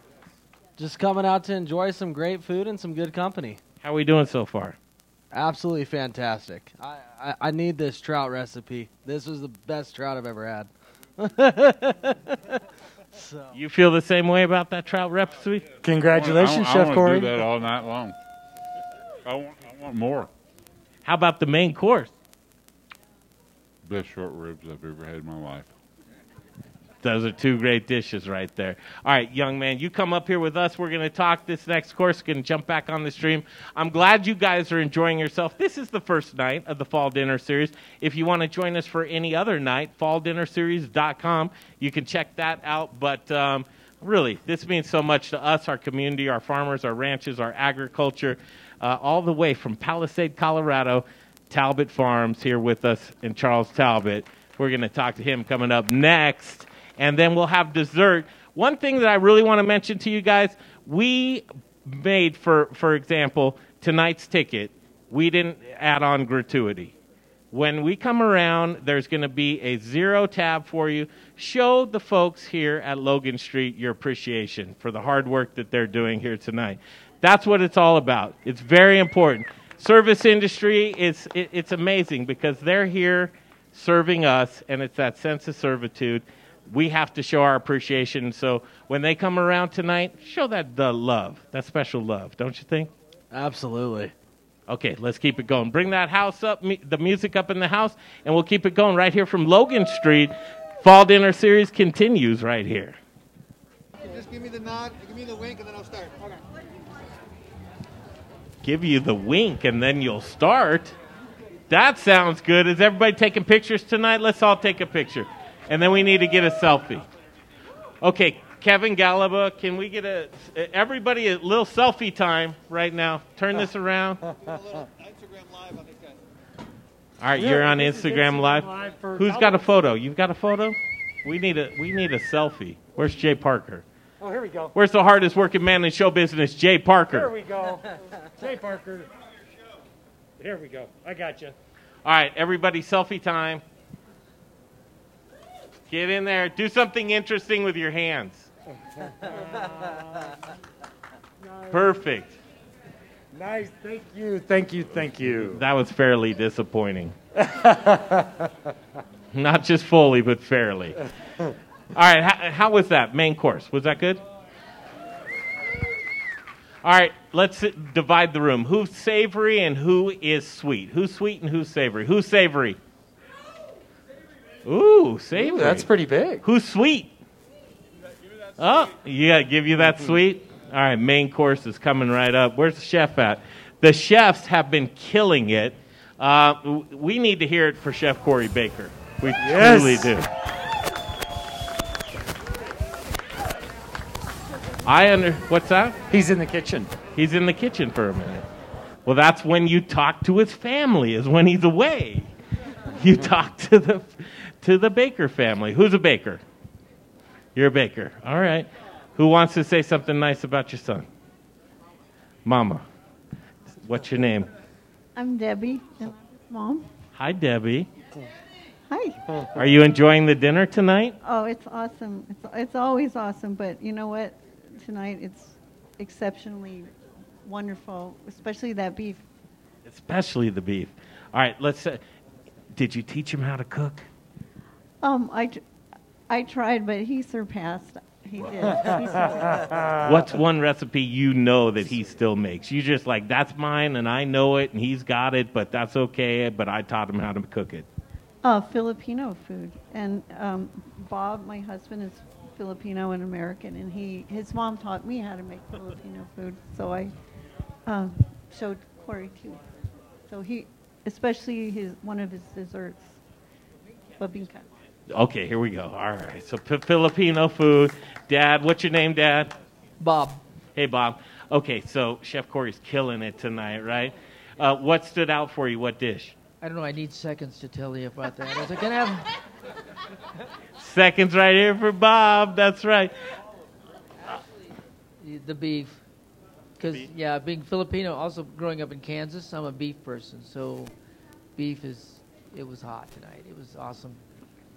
S20: Just coming out to enjoy some great food and some good company.
S3: How are we doing so far?
S20: Absolutely fantastic. I, I, I need this trout recipe. This was the best trout I've ever had. so.
S3: You feel the same way about that trout recipe?
S4: Congratulations,
S21: I,
S4: Chef
S21: I
S4: Corey.
S21: want to do that all night long. I want, I want more.
S3: How about the main course?
S21: Best short ribs I've ever had in my life.
S3: Those are two great dishes right there. All right, young man, you come up here with us. We're going to talk this next course. Going to jump back on the stream. I'm glad you guys are enjoying yourself. This is the first night of the Fall Dinner Series. If you want to join us for any other night, falldinnerseries.com. You can check that out. But um, really, this means so much to us, our community, our farmers, our ranches, our agriculture, uh, all the way from Palisade, Colorado. Talbott Farms here with us, and Charles Talbott. We're going to talk to him coming up next, and then we'll have dessert. One thing that I really want to mention to you guys we made, for, for example, tonight's ticket, we didn't add on gratuity. When we come around, there's going to be a zero tab for you. Show the folks here at Logan Street your appreciation for the hard work that they're doing here tonight. That's what it's all about. It's very important. Service industry, is it, it's amazing because they're here serving us, and it's that sense of servitude. We have to show our appreciation. So when they come around tonight, show that the love, that special love, don't you think?
S22: Absolutely.
S3: Okay, let's keep it going. Bring that house up, mu- the music up in the house, and we'll keep it going right here from Logan Street. Fall Dinner Series continues right here.
S23: Just give me the nod, give me the wink, and then I'll start. Okay.
S3: Give you the wink, and then you'll start. That sounds good. Is everybody taking pictures tonight? Let's all take a picture. And then we need to get a selfie. Okay, Kevin Galaba, can we get a everybody a little selfie time right now? Turn this around. All right, you're on
S4: Yeah, this is
S3: Instagram
S4: Instagram
S3: Live.
S4: Live
S3: Who's got a photo? You've got a photo? We need a we need a selfie. Where's Jay Parker?
S4: Oh, here we go.
S3: Where's the hardest working man in show business, Jay Parker?
S4: There
S3: Parker?
S4: we go. Jay Parker. Here we go. I got you.
S3: All right, everybody, selfie time. Get in there. Do something interesting with your hands. Perfect.
S4: Nice. Thank you. Thank you. Thank you.
S3: That was fairly disappointing. Not just fully, but fairly. All right, how, how was that main course? Was that good? All right, let's divide the room. Who's savory and who is sweet? Who's sweet and who's savory? Who's savory? Ooh, savory.
S4: that's pretty big.
S3: Who's sweet? Oh, yeah, give you that sweet. All right, main course is coming right up. Where's the chef at? The chefs have been killing it. Uh, we need to hear it for Chef Corey Baker. We
S4: Yes.
S3: truly do. I under what's that?
S4: He's in the kitchen.
S3: He's in the kitchen for a minute. Well, that's when you talk to his family. Is when he's away. You talk to the to the Baker family. Who's a baker? You're a baker. All right. Who wants to say something nice about your son? Mama. What's your name?
S24: I'm Debbie, mom.
S3: Hi, Debbie.
S24: Hi.
S3: Are you enjoying the dinner tonight?
S24: Oh, it's awesome. It's, it's always awesome, but you know what? Tonight it's exceptionally wonderful, especially that beef.
S3: Especially the beef. All right. Let's. Uh, did you teach him how to cook?
S24: Um, I, I tried, but he surpassed. He did. He surpassed.
S3: What's one recipe you know that he still makes? You just like that's mine and I know it and he's got it, but that's okay. But I taught him how to cook it.
S24: Uh, Filipino food, and um, Bob, my husband, is Filipino and American, and he his mom taught me how to make Filipino food, so I um, showed Corey too. So he, especially his one of his desserts, babinka.
S3: Okay, here we go. All right. So P- Filipino food. Dad, what's your name, Dad?
S22: Bob.
S3: Hey, Bob. Okay, so Chef Corey's killing it tonight, right? Uh, what stood out for you? What dish?
S25: I don't know. I need seconds to tell you about that. I was like, can I have?
S3: Seconds right here for Bob. That's right.
S25: The beef. Because, yeah, being Filipino, also growing up in Kansas, I'm a beef person. So beef is, it was hot tonight. It was awesome.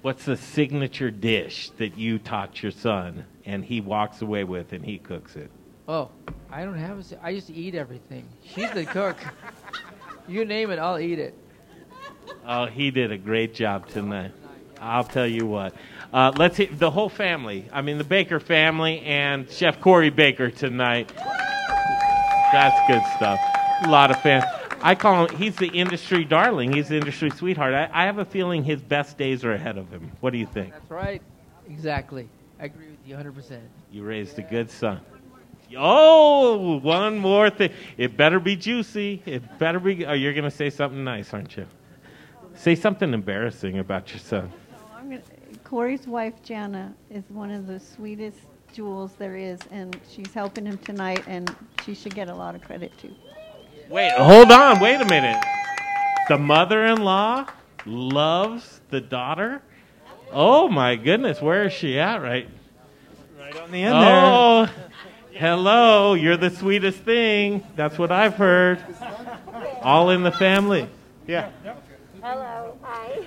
S3: What's the signature dish that you taught your son and he walks away with and he cooks it?
S25: Oh, I don't have a, I used to eat everything. She's the cook. you name it, I'll eat it.
S3: Oh, he did a great job tonight. I'll tell you what. Uh, let's hit the whole family. I mean, the Baker family and Chef Corey Baker tonight. That's good stuff. A lot of fans. I call him. He's the industry darling. He's the industry sweetheart. I, I have a feeling his best days are ahead of him. What do you think?
S25: That's right. Exactly. I agree with you 100%.
S3: You raised a good son. Oh, one more thing. It better be juicy. It better be. Oh, you're going to say something nice, aren't you? Say something embarrassing about your son.
S24: I'm gonna, Corey's wife Jana is one of the sweetest jewels there is, and she's helping him tonight, and she should get a lot of credit too.
S3: Wait, hold on. Wait a minute. The mother-in-law loves the daughter. Oh my goodness, where is she at? Right,
S4: right on the end there.
S3: oh, hello. You're the sweetest thing. That's what I've heard. All in the family.
S4: Yeah.
S26: Hello. Hi.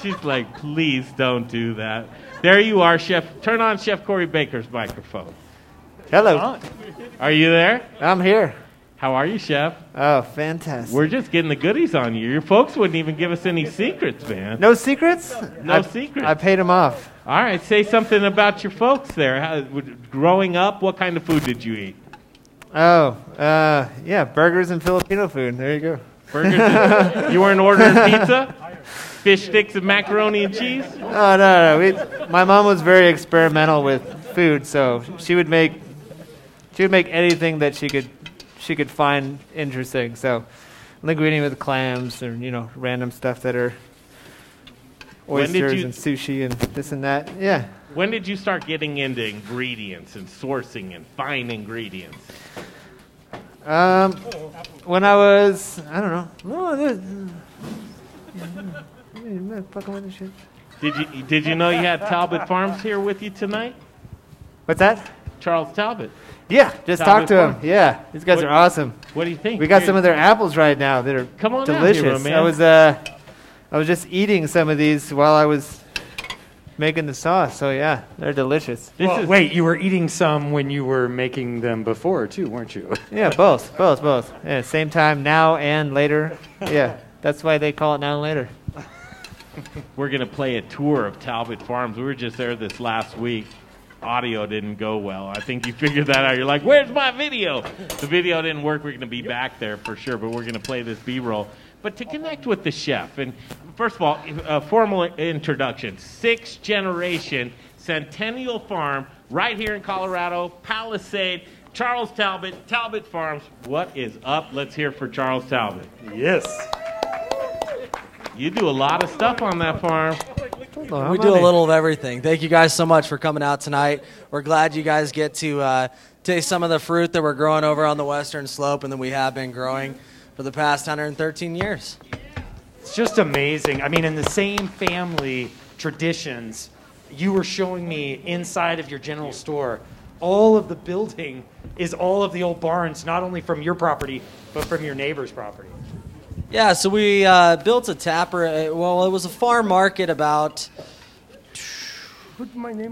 S3: She's like, please don't do that. There you are, Chef. Turn on Chef Corey Baker's microphone.
S2: Hello.
S3: Are you there?
S2: I'm here.
S3: How are you, Chef?
S2: Oh, fantastic.
S3: We're just getting the goodies on you. Your folks wouldn't even give us any secrets, man.
S2: No secrets?
S3: No
S2: I,
S3: secrets.
S2: I paid them off.
S3: All right, say something about your folks there. How, growing up, what kind of food did you eat?
S2: Oh, uh, yeah, burgers and Filipino food. There you go.
S3: Burgers and- you weren't ordering pizza? Fish sticks and macaroni and cheese?
S2: Oh no, no. We, my mom was very experimental with food, so she would make she would make anything that she could she could find interesting. So linguine with clams, or you know, random stuff that are oysters
S3: you-
S2: and sushi and this and that. Yeah.
S3: When did you start getting into ingredients and sourcing and fine ingredients?
S2: Um, when I was, I don't know. No, this, I'm fucking with this shit.
S3: Did you did you know you had Talbott Farms here with you tonight?
S2: What's that?
S3: Charles Talbott.
S2: Yeah, just
S3: Talbott
S2: talk to him.
S3: Farms.
S2: Yeah, these guys
S3: What-
S2: are awesome.
S3: What do you think?
S2: We got
S3: Here-
S2: some of their apples right now that are
S3: Come on down here,
S2: delicious.
S3: man.
S2: I was uh, I was just eating some of these while I was making the sauce. So yeah, they're delicious.
S4: Well, wait, you were eating some when you were making them before, too, weren't you?
S2: Yeah, both, both, both. Yeah, same time now and later. Yeah, that's why they call it now and later.
S3: We're going to play a tour of Talbott Farms. We were just there this last week. Audio didn't go well. I think you figured that out. You're like, where's my video? The video didn't work. We're going to be back there for sure, but we're going to play this B roll. But to connect with the chef, and first of all, a uh, formal introduction sixth generation Centennial Farm right here in Colorado, Palisade. Charles Talbott, Talbott Farms. What is up? Let's hear for Charles Talbott.
S4: Yes.
S3: You do a lot of stuff on that farm.
S22: we do a little of everything. Thank you guys so much for coming out tonight. We're glad you guys get to uh, taste some of the fruit that we're growing over on the western slope and that we have been growing for the past 113 years.
S4: It's just amazing. I mean, in the same family traditions, you were showing me inside of your general store, all of the building is all of the old barns, not only from your property, but from your neighbor's property.
S22: Yeah, so we uh, built a tapper. uh, Well, it was a farm market about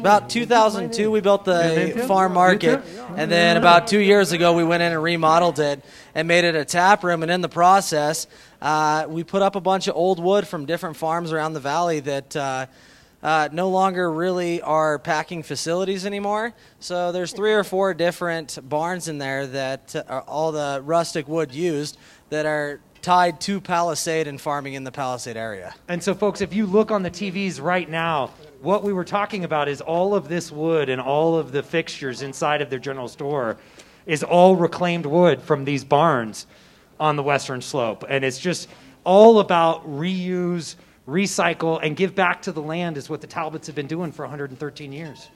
S22: about 2002. We built the farm market, and then about two years ago, we went in and remodeled it and made it a tap room. And in the process, uh, we put up a bunch of old wood from different farms around the valley that. Uh, uh, no longer really are packing facilities anymore. So there's three or four different barns in there that uh, all the rustic wood used that are tied to Palisade and farming in the Palisade area.
S4: And so, folks, if you look on the TVs right now, what we were talking about is all of this wood and all of the fixtures inside of their general store is all reclaimed wood from these barns on the western slope. And it's just all about reuse, recycle, and give back to the land, is what the Talbotts have been doing for 113 years.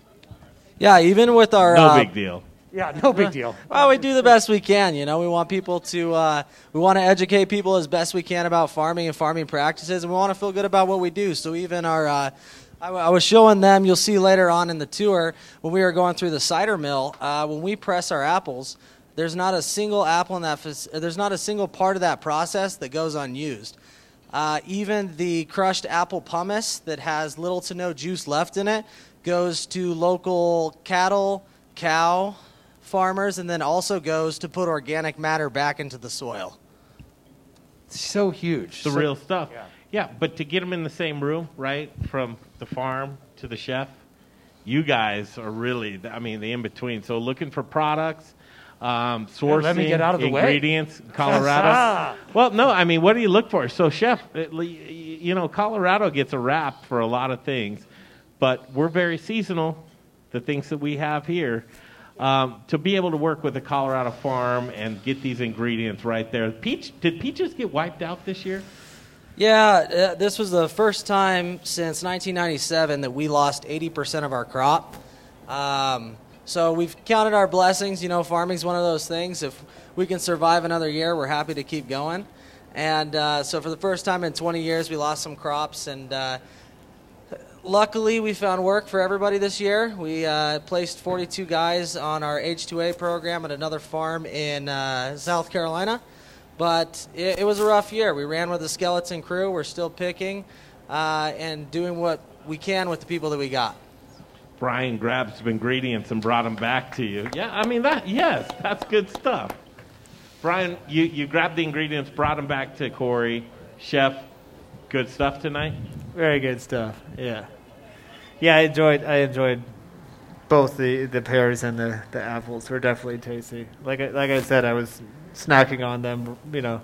S22: Yeah, even with our
S3: No
S22: uh,
S3: big deal.
S4: Yeah, no big deal.
S22: Well, we do the best we can. You know, we want people to, uh, we want to educate people as best we can about farming and farming practices, and we want to feel good about what we do. So even our, uh, I, was showing them. You'll see later on in the tour when we were going through the cider mill. Uh, when we press our apples, there's not a single apple in that. There's not a single part of that process that goes unused. Uh, even the crushed apple pomace that has little to no juice left in it goes to local cattle, cow farmers, and then also goes to put organic matter back into the soil.
S4: So huge.
S3: The
S4: So-
S3: real stuff. Yeah. but to get them in the same room, right, from the farm to the chef, you guys are really, I mean, the in between. So looking for products, um, sourcing,
S4: let me get out of the way.
S3: ingredients, Colorado. well, no, I mean, what do you look for? So, chef, it- you know, Colorado gets a rap for a lot of things, but we're very seasonal. The things that we have here. Um, to be able to work with a Colorado farm and get these ingredients right there. Peach, did peaches get wiped out this year?
S22: Yeah, uh, this was the first time since 1997 that we lost 80% of our crop. Um, so we've counted our blessings. You know, farming's one of those things. If we can survive another year, we're happy to keep going. And uh, so for the first time in 20 years, we lost some crops. And uh, luckily, we found work for everybody this year. We uh, placed 42 guys on our H2A program at another farm in uh, South Carolina. But it, it was a rough year. We ran with a skeleton crew. We're still picking uh, and doing what we can with the people that we got.
S3: Brian grabbed some ingredients and brought them back to you. Yeah, I mean that. Yes, that's good stuff. Brian, you, you grabbed the ingredients, brought them back to Corey, chef. Good stuff tonight.
S2: Very good stuff. Yeah, yeah. I enjoyed. I enjoyed both the, the pears and the, the apples. Were definitely tasty. Like I, like I said, I was snacking on them. You know,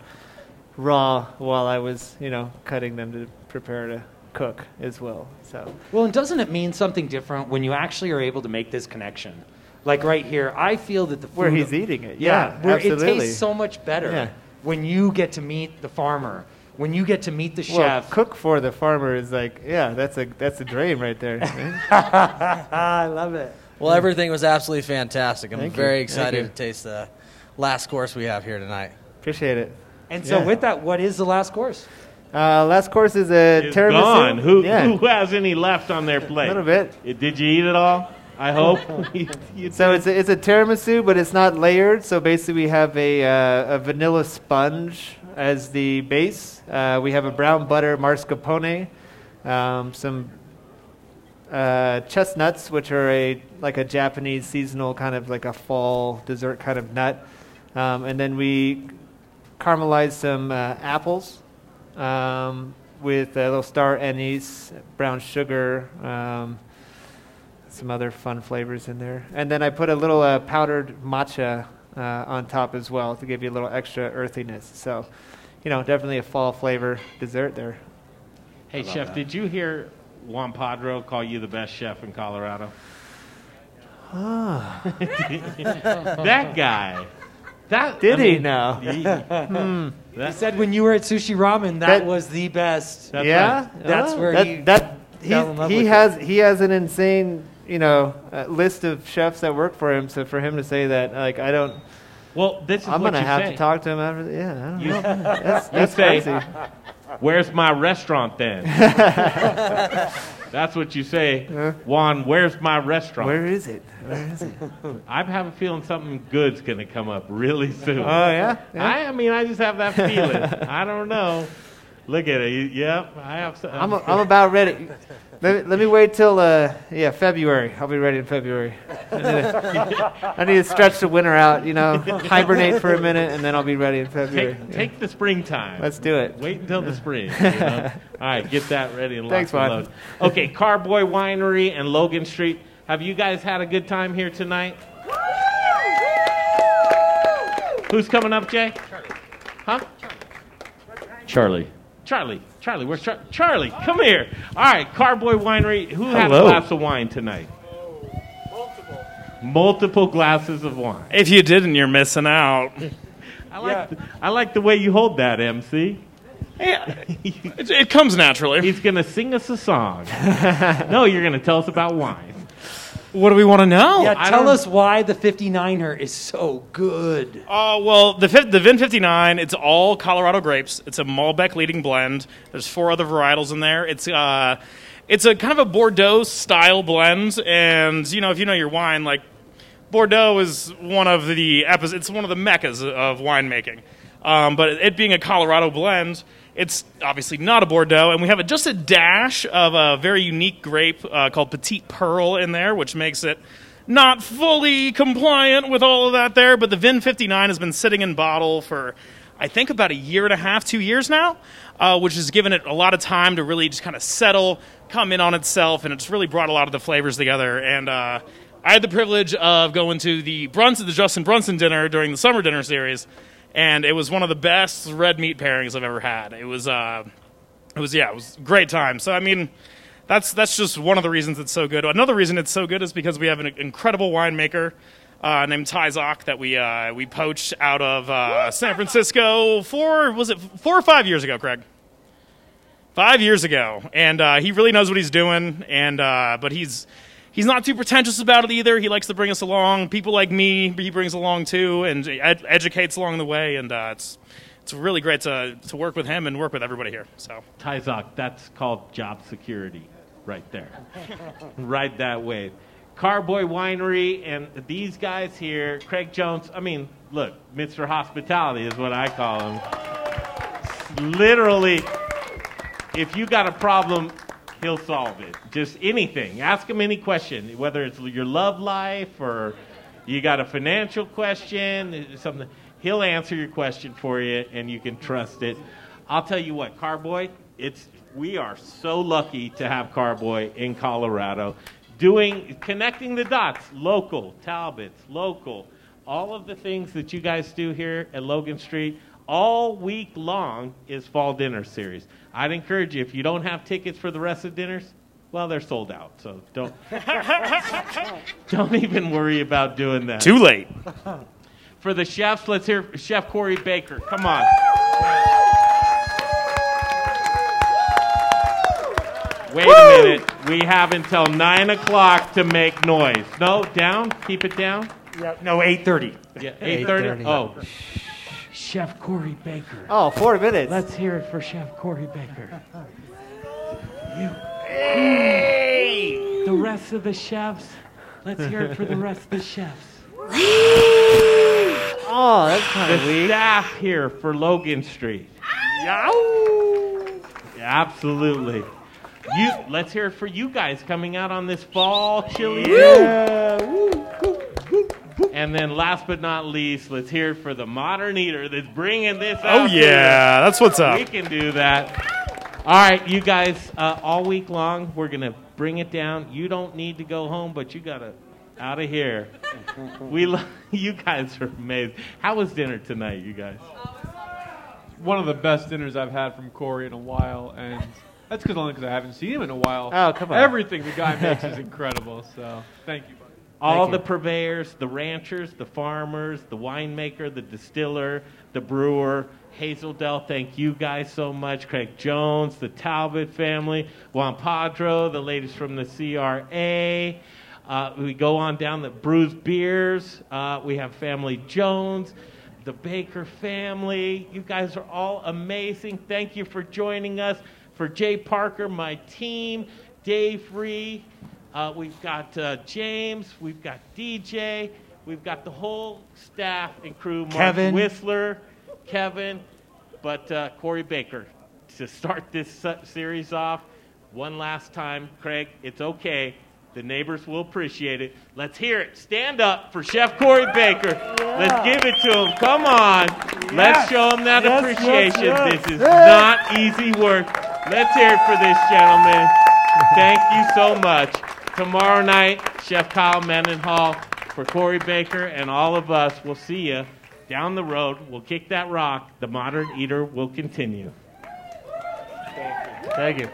S2: raw while I was you know cutting them to prepare to cook as well. So
S4: Well, and doesn't it mean something different when you actually are able to make this connection? Like right here, I feel that the food
S2: Where he's eating it. Yeah,
S4: where
S2: absolutely.
S4: it tastes so much better
S2: Yeah.
S4: when you get to meet the farmer, when you get to meet the
S2: well,
S4: chef.
S2: cook for the farmer is like yeah, that's a that's a dream right there.
S4: I love it.
S22: Well, everything was absolutely fantastic. I'm
S2: Thank
S22: very
S2: Thank
S22: excited to taste the last course we have here tonight.
S2: Appreciate it.
S4: And so,
S2: Yeah.
S4: with that, what is the last course?
S2: Uh, last course is a
S3: It's
S2: tiramisu.
S3: gone. Who,
S2: yeah.
S3: who has any left on their plate?
S2: A little bit.
S3: Uh, Did you eat it all? I hope. You- you
S2: So it's a, it's a tiramisu, but it's not layered. So basically, we have a, uh, a vanilla sponge as the base. Uh, we have a brown butter mascarpone, um, some uh, chestnuts, which are a like a Japanese seasonal kind of like a fall dessert kind of nut, um, and then we caramelize some uh, apples um, with a little star anise, brown sugar. Um, some other fun flavors in there. And then I put a little uh, powdered matcha uh, on top as well to give you a little extra earthiness. So, you know, definitely a fall flavor dessert there.
S3: Hey, chef, did you hear Juan Padro call you the best chef in Colorado?
S2: Ah.
S3: that guy. That
S2: Did
S3: I
S2: he
S3: mean,
S2: now?
S3: he-
S2: Hmm.
S4: He said when you were at Sushi-Rama, that,
S2: That-
S4: was the best.
S2: yeah,
S4: That's
S2: Oh,
S4: where
S2: that,
S4: he
S2: that
S4: fell in love
S2: he
S4: with
S2: has he has an insane you know uh, list of chefs that work for him. So for him to say that, like, I don't.
S3: Well, this is
S2: I'm
S3: what
S2: gonna
S3: you
S2: have
S3: say.
S2: to talk to him after. The, yeah, I don't
S3: You,
S2: know. That's,
S3: say,
S2: crazy.
S3: "Where's my restaurant then?" That's what you say, Juan. Where's my restaurant?
S2: Where is it? Where is it?
S3: I have a feeling something good's gonna come up really soon.
S2: Oh, yeah? Yeah.
S3: I, I mean, I just have that feeling. I don't know. Look at it. You- Yep, I have. Some,
S2: I'm, I'm about ready. Let me, let me wait till uh, yeah February. I'll be ready in February. I need, to, I need to stretch the winter out, you know, hibernate for a minute, and then I'll be ready in February.
S3: Take, take the springtime.
S2: Let's do it.
S3: Wait until the spring. you know? All right, get that ready and
S2: Thanks,
S3: lock and
S2: Juan.
S3: load. Okay, Carboy Winery and Logan Street. Have you guys had a good time here tonight? Who's coming up, Jay? Charlie. Huh?
S27: Charlie.
S3: Charlie. Charlie, where's Char- Charlie? Come here. All right, Carboy Winery. Who had a glass of wine tonight? Multiple glasses of wine.
S28: If you didn't, you're missing out.
S3: I like, the, I like the way you hold that, MC.
S28: it, it comes naturally.
S3: He's going to sing us a song. no, you're going to tell us about wine.
S28: What do we want to know?
S4: Yeah, tell us why the 59er is so good.
S28: Uh, well, the fif- the Vin 59, it's all Colorado grapes. It's a Malbec leading blend. There's four other varietals in there. It's uh, it's a kind of a Bordeaux style blend, and you know if you know your wine, like Bordeaux is one of the epi- it's one of the meccas of winemaking. Um, but it being a Colorado blend, it's obviously not a Bordeaux, and we have a, just a dash of a very unique grape uh, called Petite Pearl in there, which makes it not fully compliant with all of that there. But the Vin 59 has been sitting in bottle for, I think, about a year and a half, two years now, uh, which has given it a lot of time to really just kind of settle, come in on itself, and it's really brought a lot of the flavors together. And uh, I had the privilege of going to the Brunson, the Justin Brunson dinner during the summer dinner series, and it was one of the best red meat pairings I've ever had. It was, uh, it was yeah, it was a great time. So I mean, that's that's just one of the reasons it's so good. Another reason it's so good is because we have an incredible winemaker uh, named Ty Zock that we uh, we poached out of uh, San Francisco four was it four or five years ago, Craig? Five years ago, and uh, he really knows what he's doing. And uh, but he's he's not too pretentious about it either. He likes to bring us along. People like me, he brings along too, and ed- educates along the way. And uh, it's it's really great to to work with him and work with everybody here. So
S3: Tyzok, that's called job security right there. right that way. Carboy Winery and these guys here, Craig Jones. I mean, look, Mr. Hospitality is what I call him. Literally, if you got a problem, he'll solve it. Just anything. Ask him any question, whether it's your love life or you got a financial question, something. He'll answer your question for you, and you can trust it. I'll tell you what, Carboy, it's we are so lucky to have Carboy in Colorado, doing connecting the dots, local Talbotts, local, all of the things that you guys do here at Logan Street. All week long is fall dinner series. I'd encourage you if you don't have tickets for the rest of dinners, well, they're sold out, so don't don't even worry about doing that.
S28: Too late.
S3: For the chefs, let's hear Chef Corey Baker. Come on. Wait a minute. We have until nine o'clock to make noise. No, down. Keep it down.
S12: Yeah, no, 8:30.
S3: Yeah, eight thirty.
S12: 8:30.
S3: Oh,
S12: Chef Corey Baker.
S2: Oh, four minutes.
S12: Let's hear it for Chef Corey Baker.
S3: Hey! The rest of the chefs. Let's hear it for the rest of the chefs.
S2: Oh, that's kind of
S3: the
S2: weak.
S3: staff here for Logan Street. Absolutely. You. Let's hear it for you guys coming out on this fall chilly.
S2: Yeah.
S3: And then, last but not least, let's hear it for the modern eater that's bringing this.
S28: Oh, yeah.
S3: us.
S28: That's what's up.
S3: We can do that. All right, you guys. Uh, all week long, we're gonna bring it down. You don't need to go home, but you gotta out of here. we. Lo- you guys are amazing. How was dinner tonight, you guys?
S11: one of the best dinners I've had from Corey in a while, and that's because only because I haven't seen him in a while.
S2: Oh, come on.
S11: Everything the guy makes is incredible. So thank you.
S3: All the purveyors, the ranchers, the farmers, the winemaker, the distiller, the brewer, Hazel Dell, thank you guys so much. Craig Jones, the Talbott family, Juan Padro, the ladies from the CRA. Uh, we go on down the Bruz Beers. Uh, we have Family Jones, the Baker family. You guys are all amazing. Thank you for joining us. For Jay Parker, my team, Dave Ree, uh, we've got uh, James, we've got DJ, we've got the whole staff and crew. Mark
S12: Kevin.
S3: Whistler, Kevin, but uh, Corey Baker to start this series off. One last time, Craig. It's okay. The neighbors will appreciate it. Let's hear it. Stand up for Chef Corey Baker. Let's give it to him. Come on. Let's show him that
S12: Yes,
S3: appreciation.
S12: yes, yes.
S3: This is not easy work. Let's hear it for this gentleman. Thank you so much. Tomorrow night, Chef Kyle Mendenhall for Corey Baker and all of us. We'll see you down the road. We'll kick that rock. The modern eater will continue.
S2: Thank you.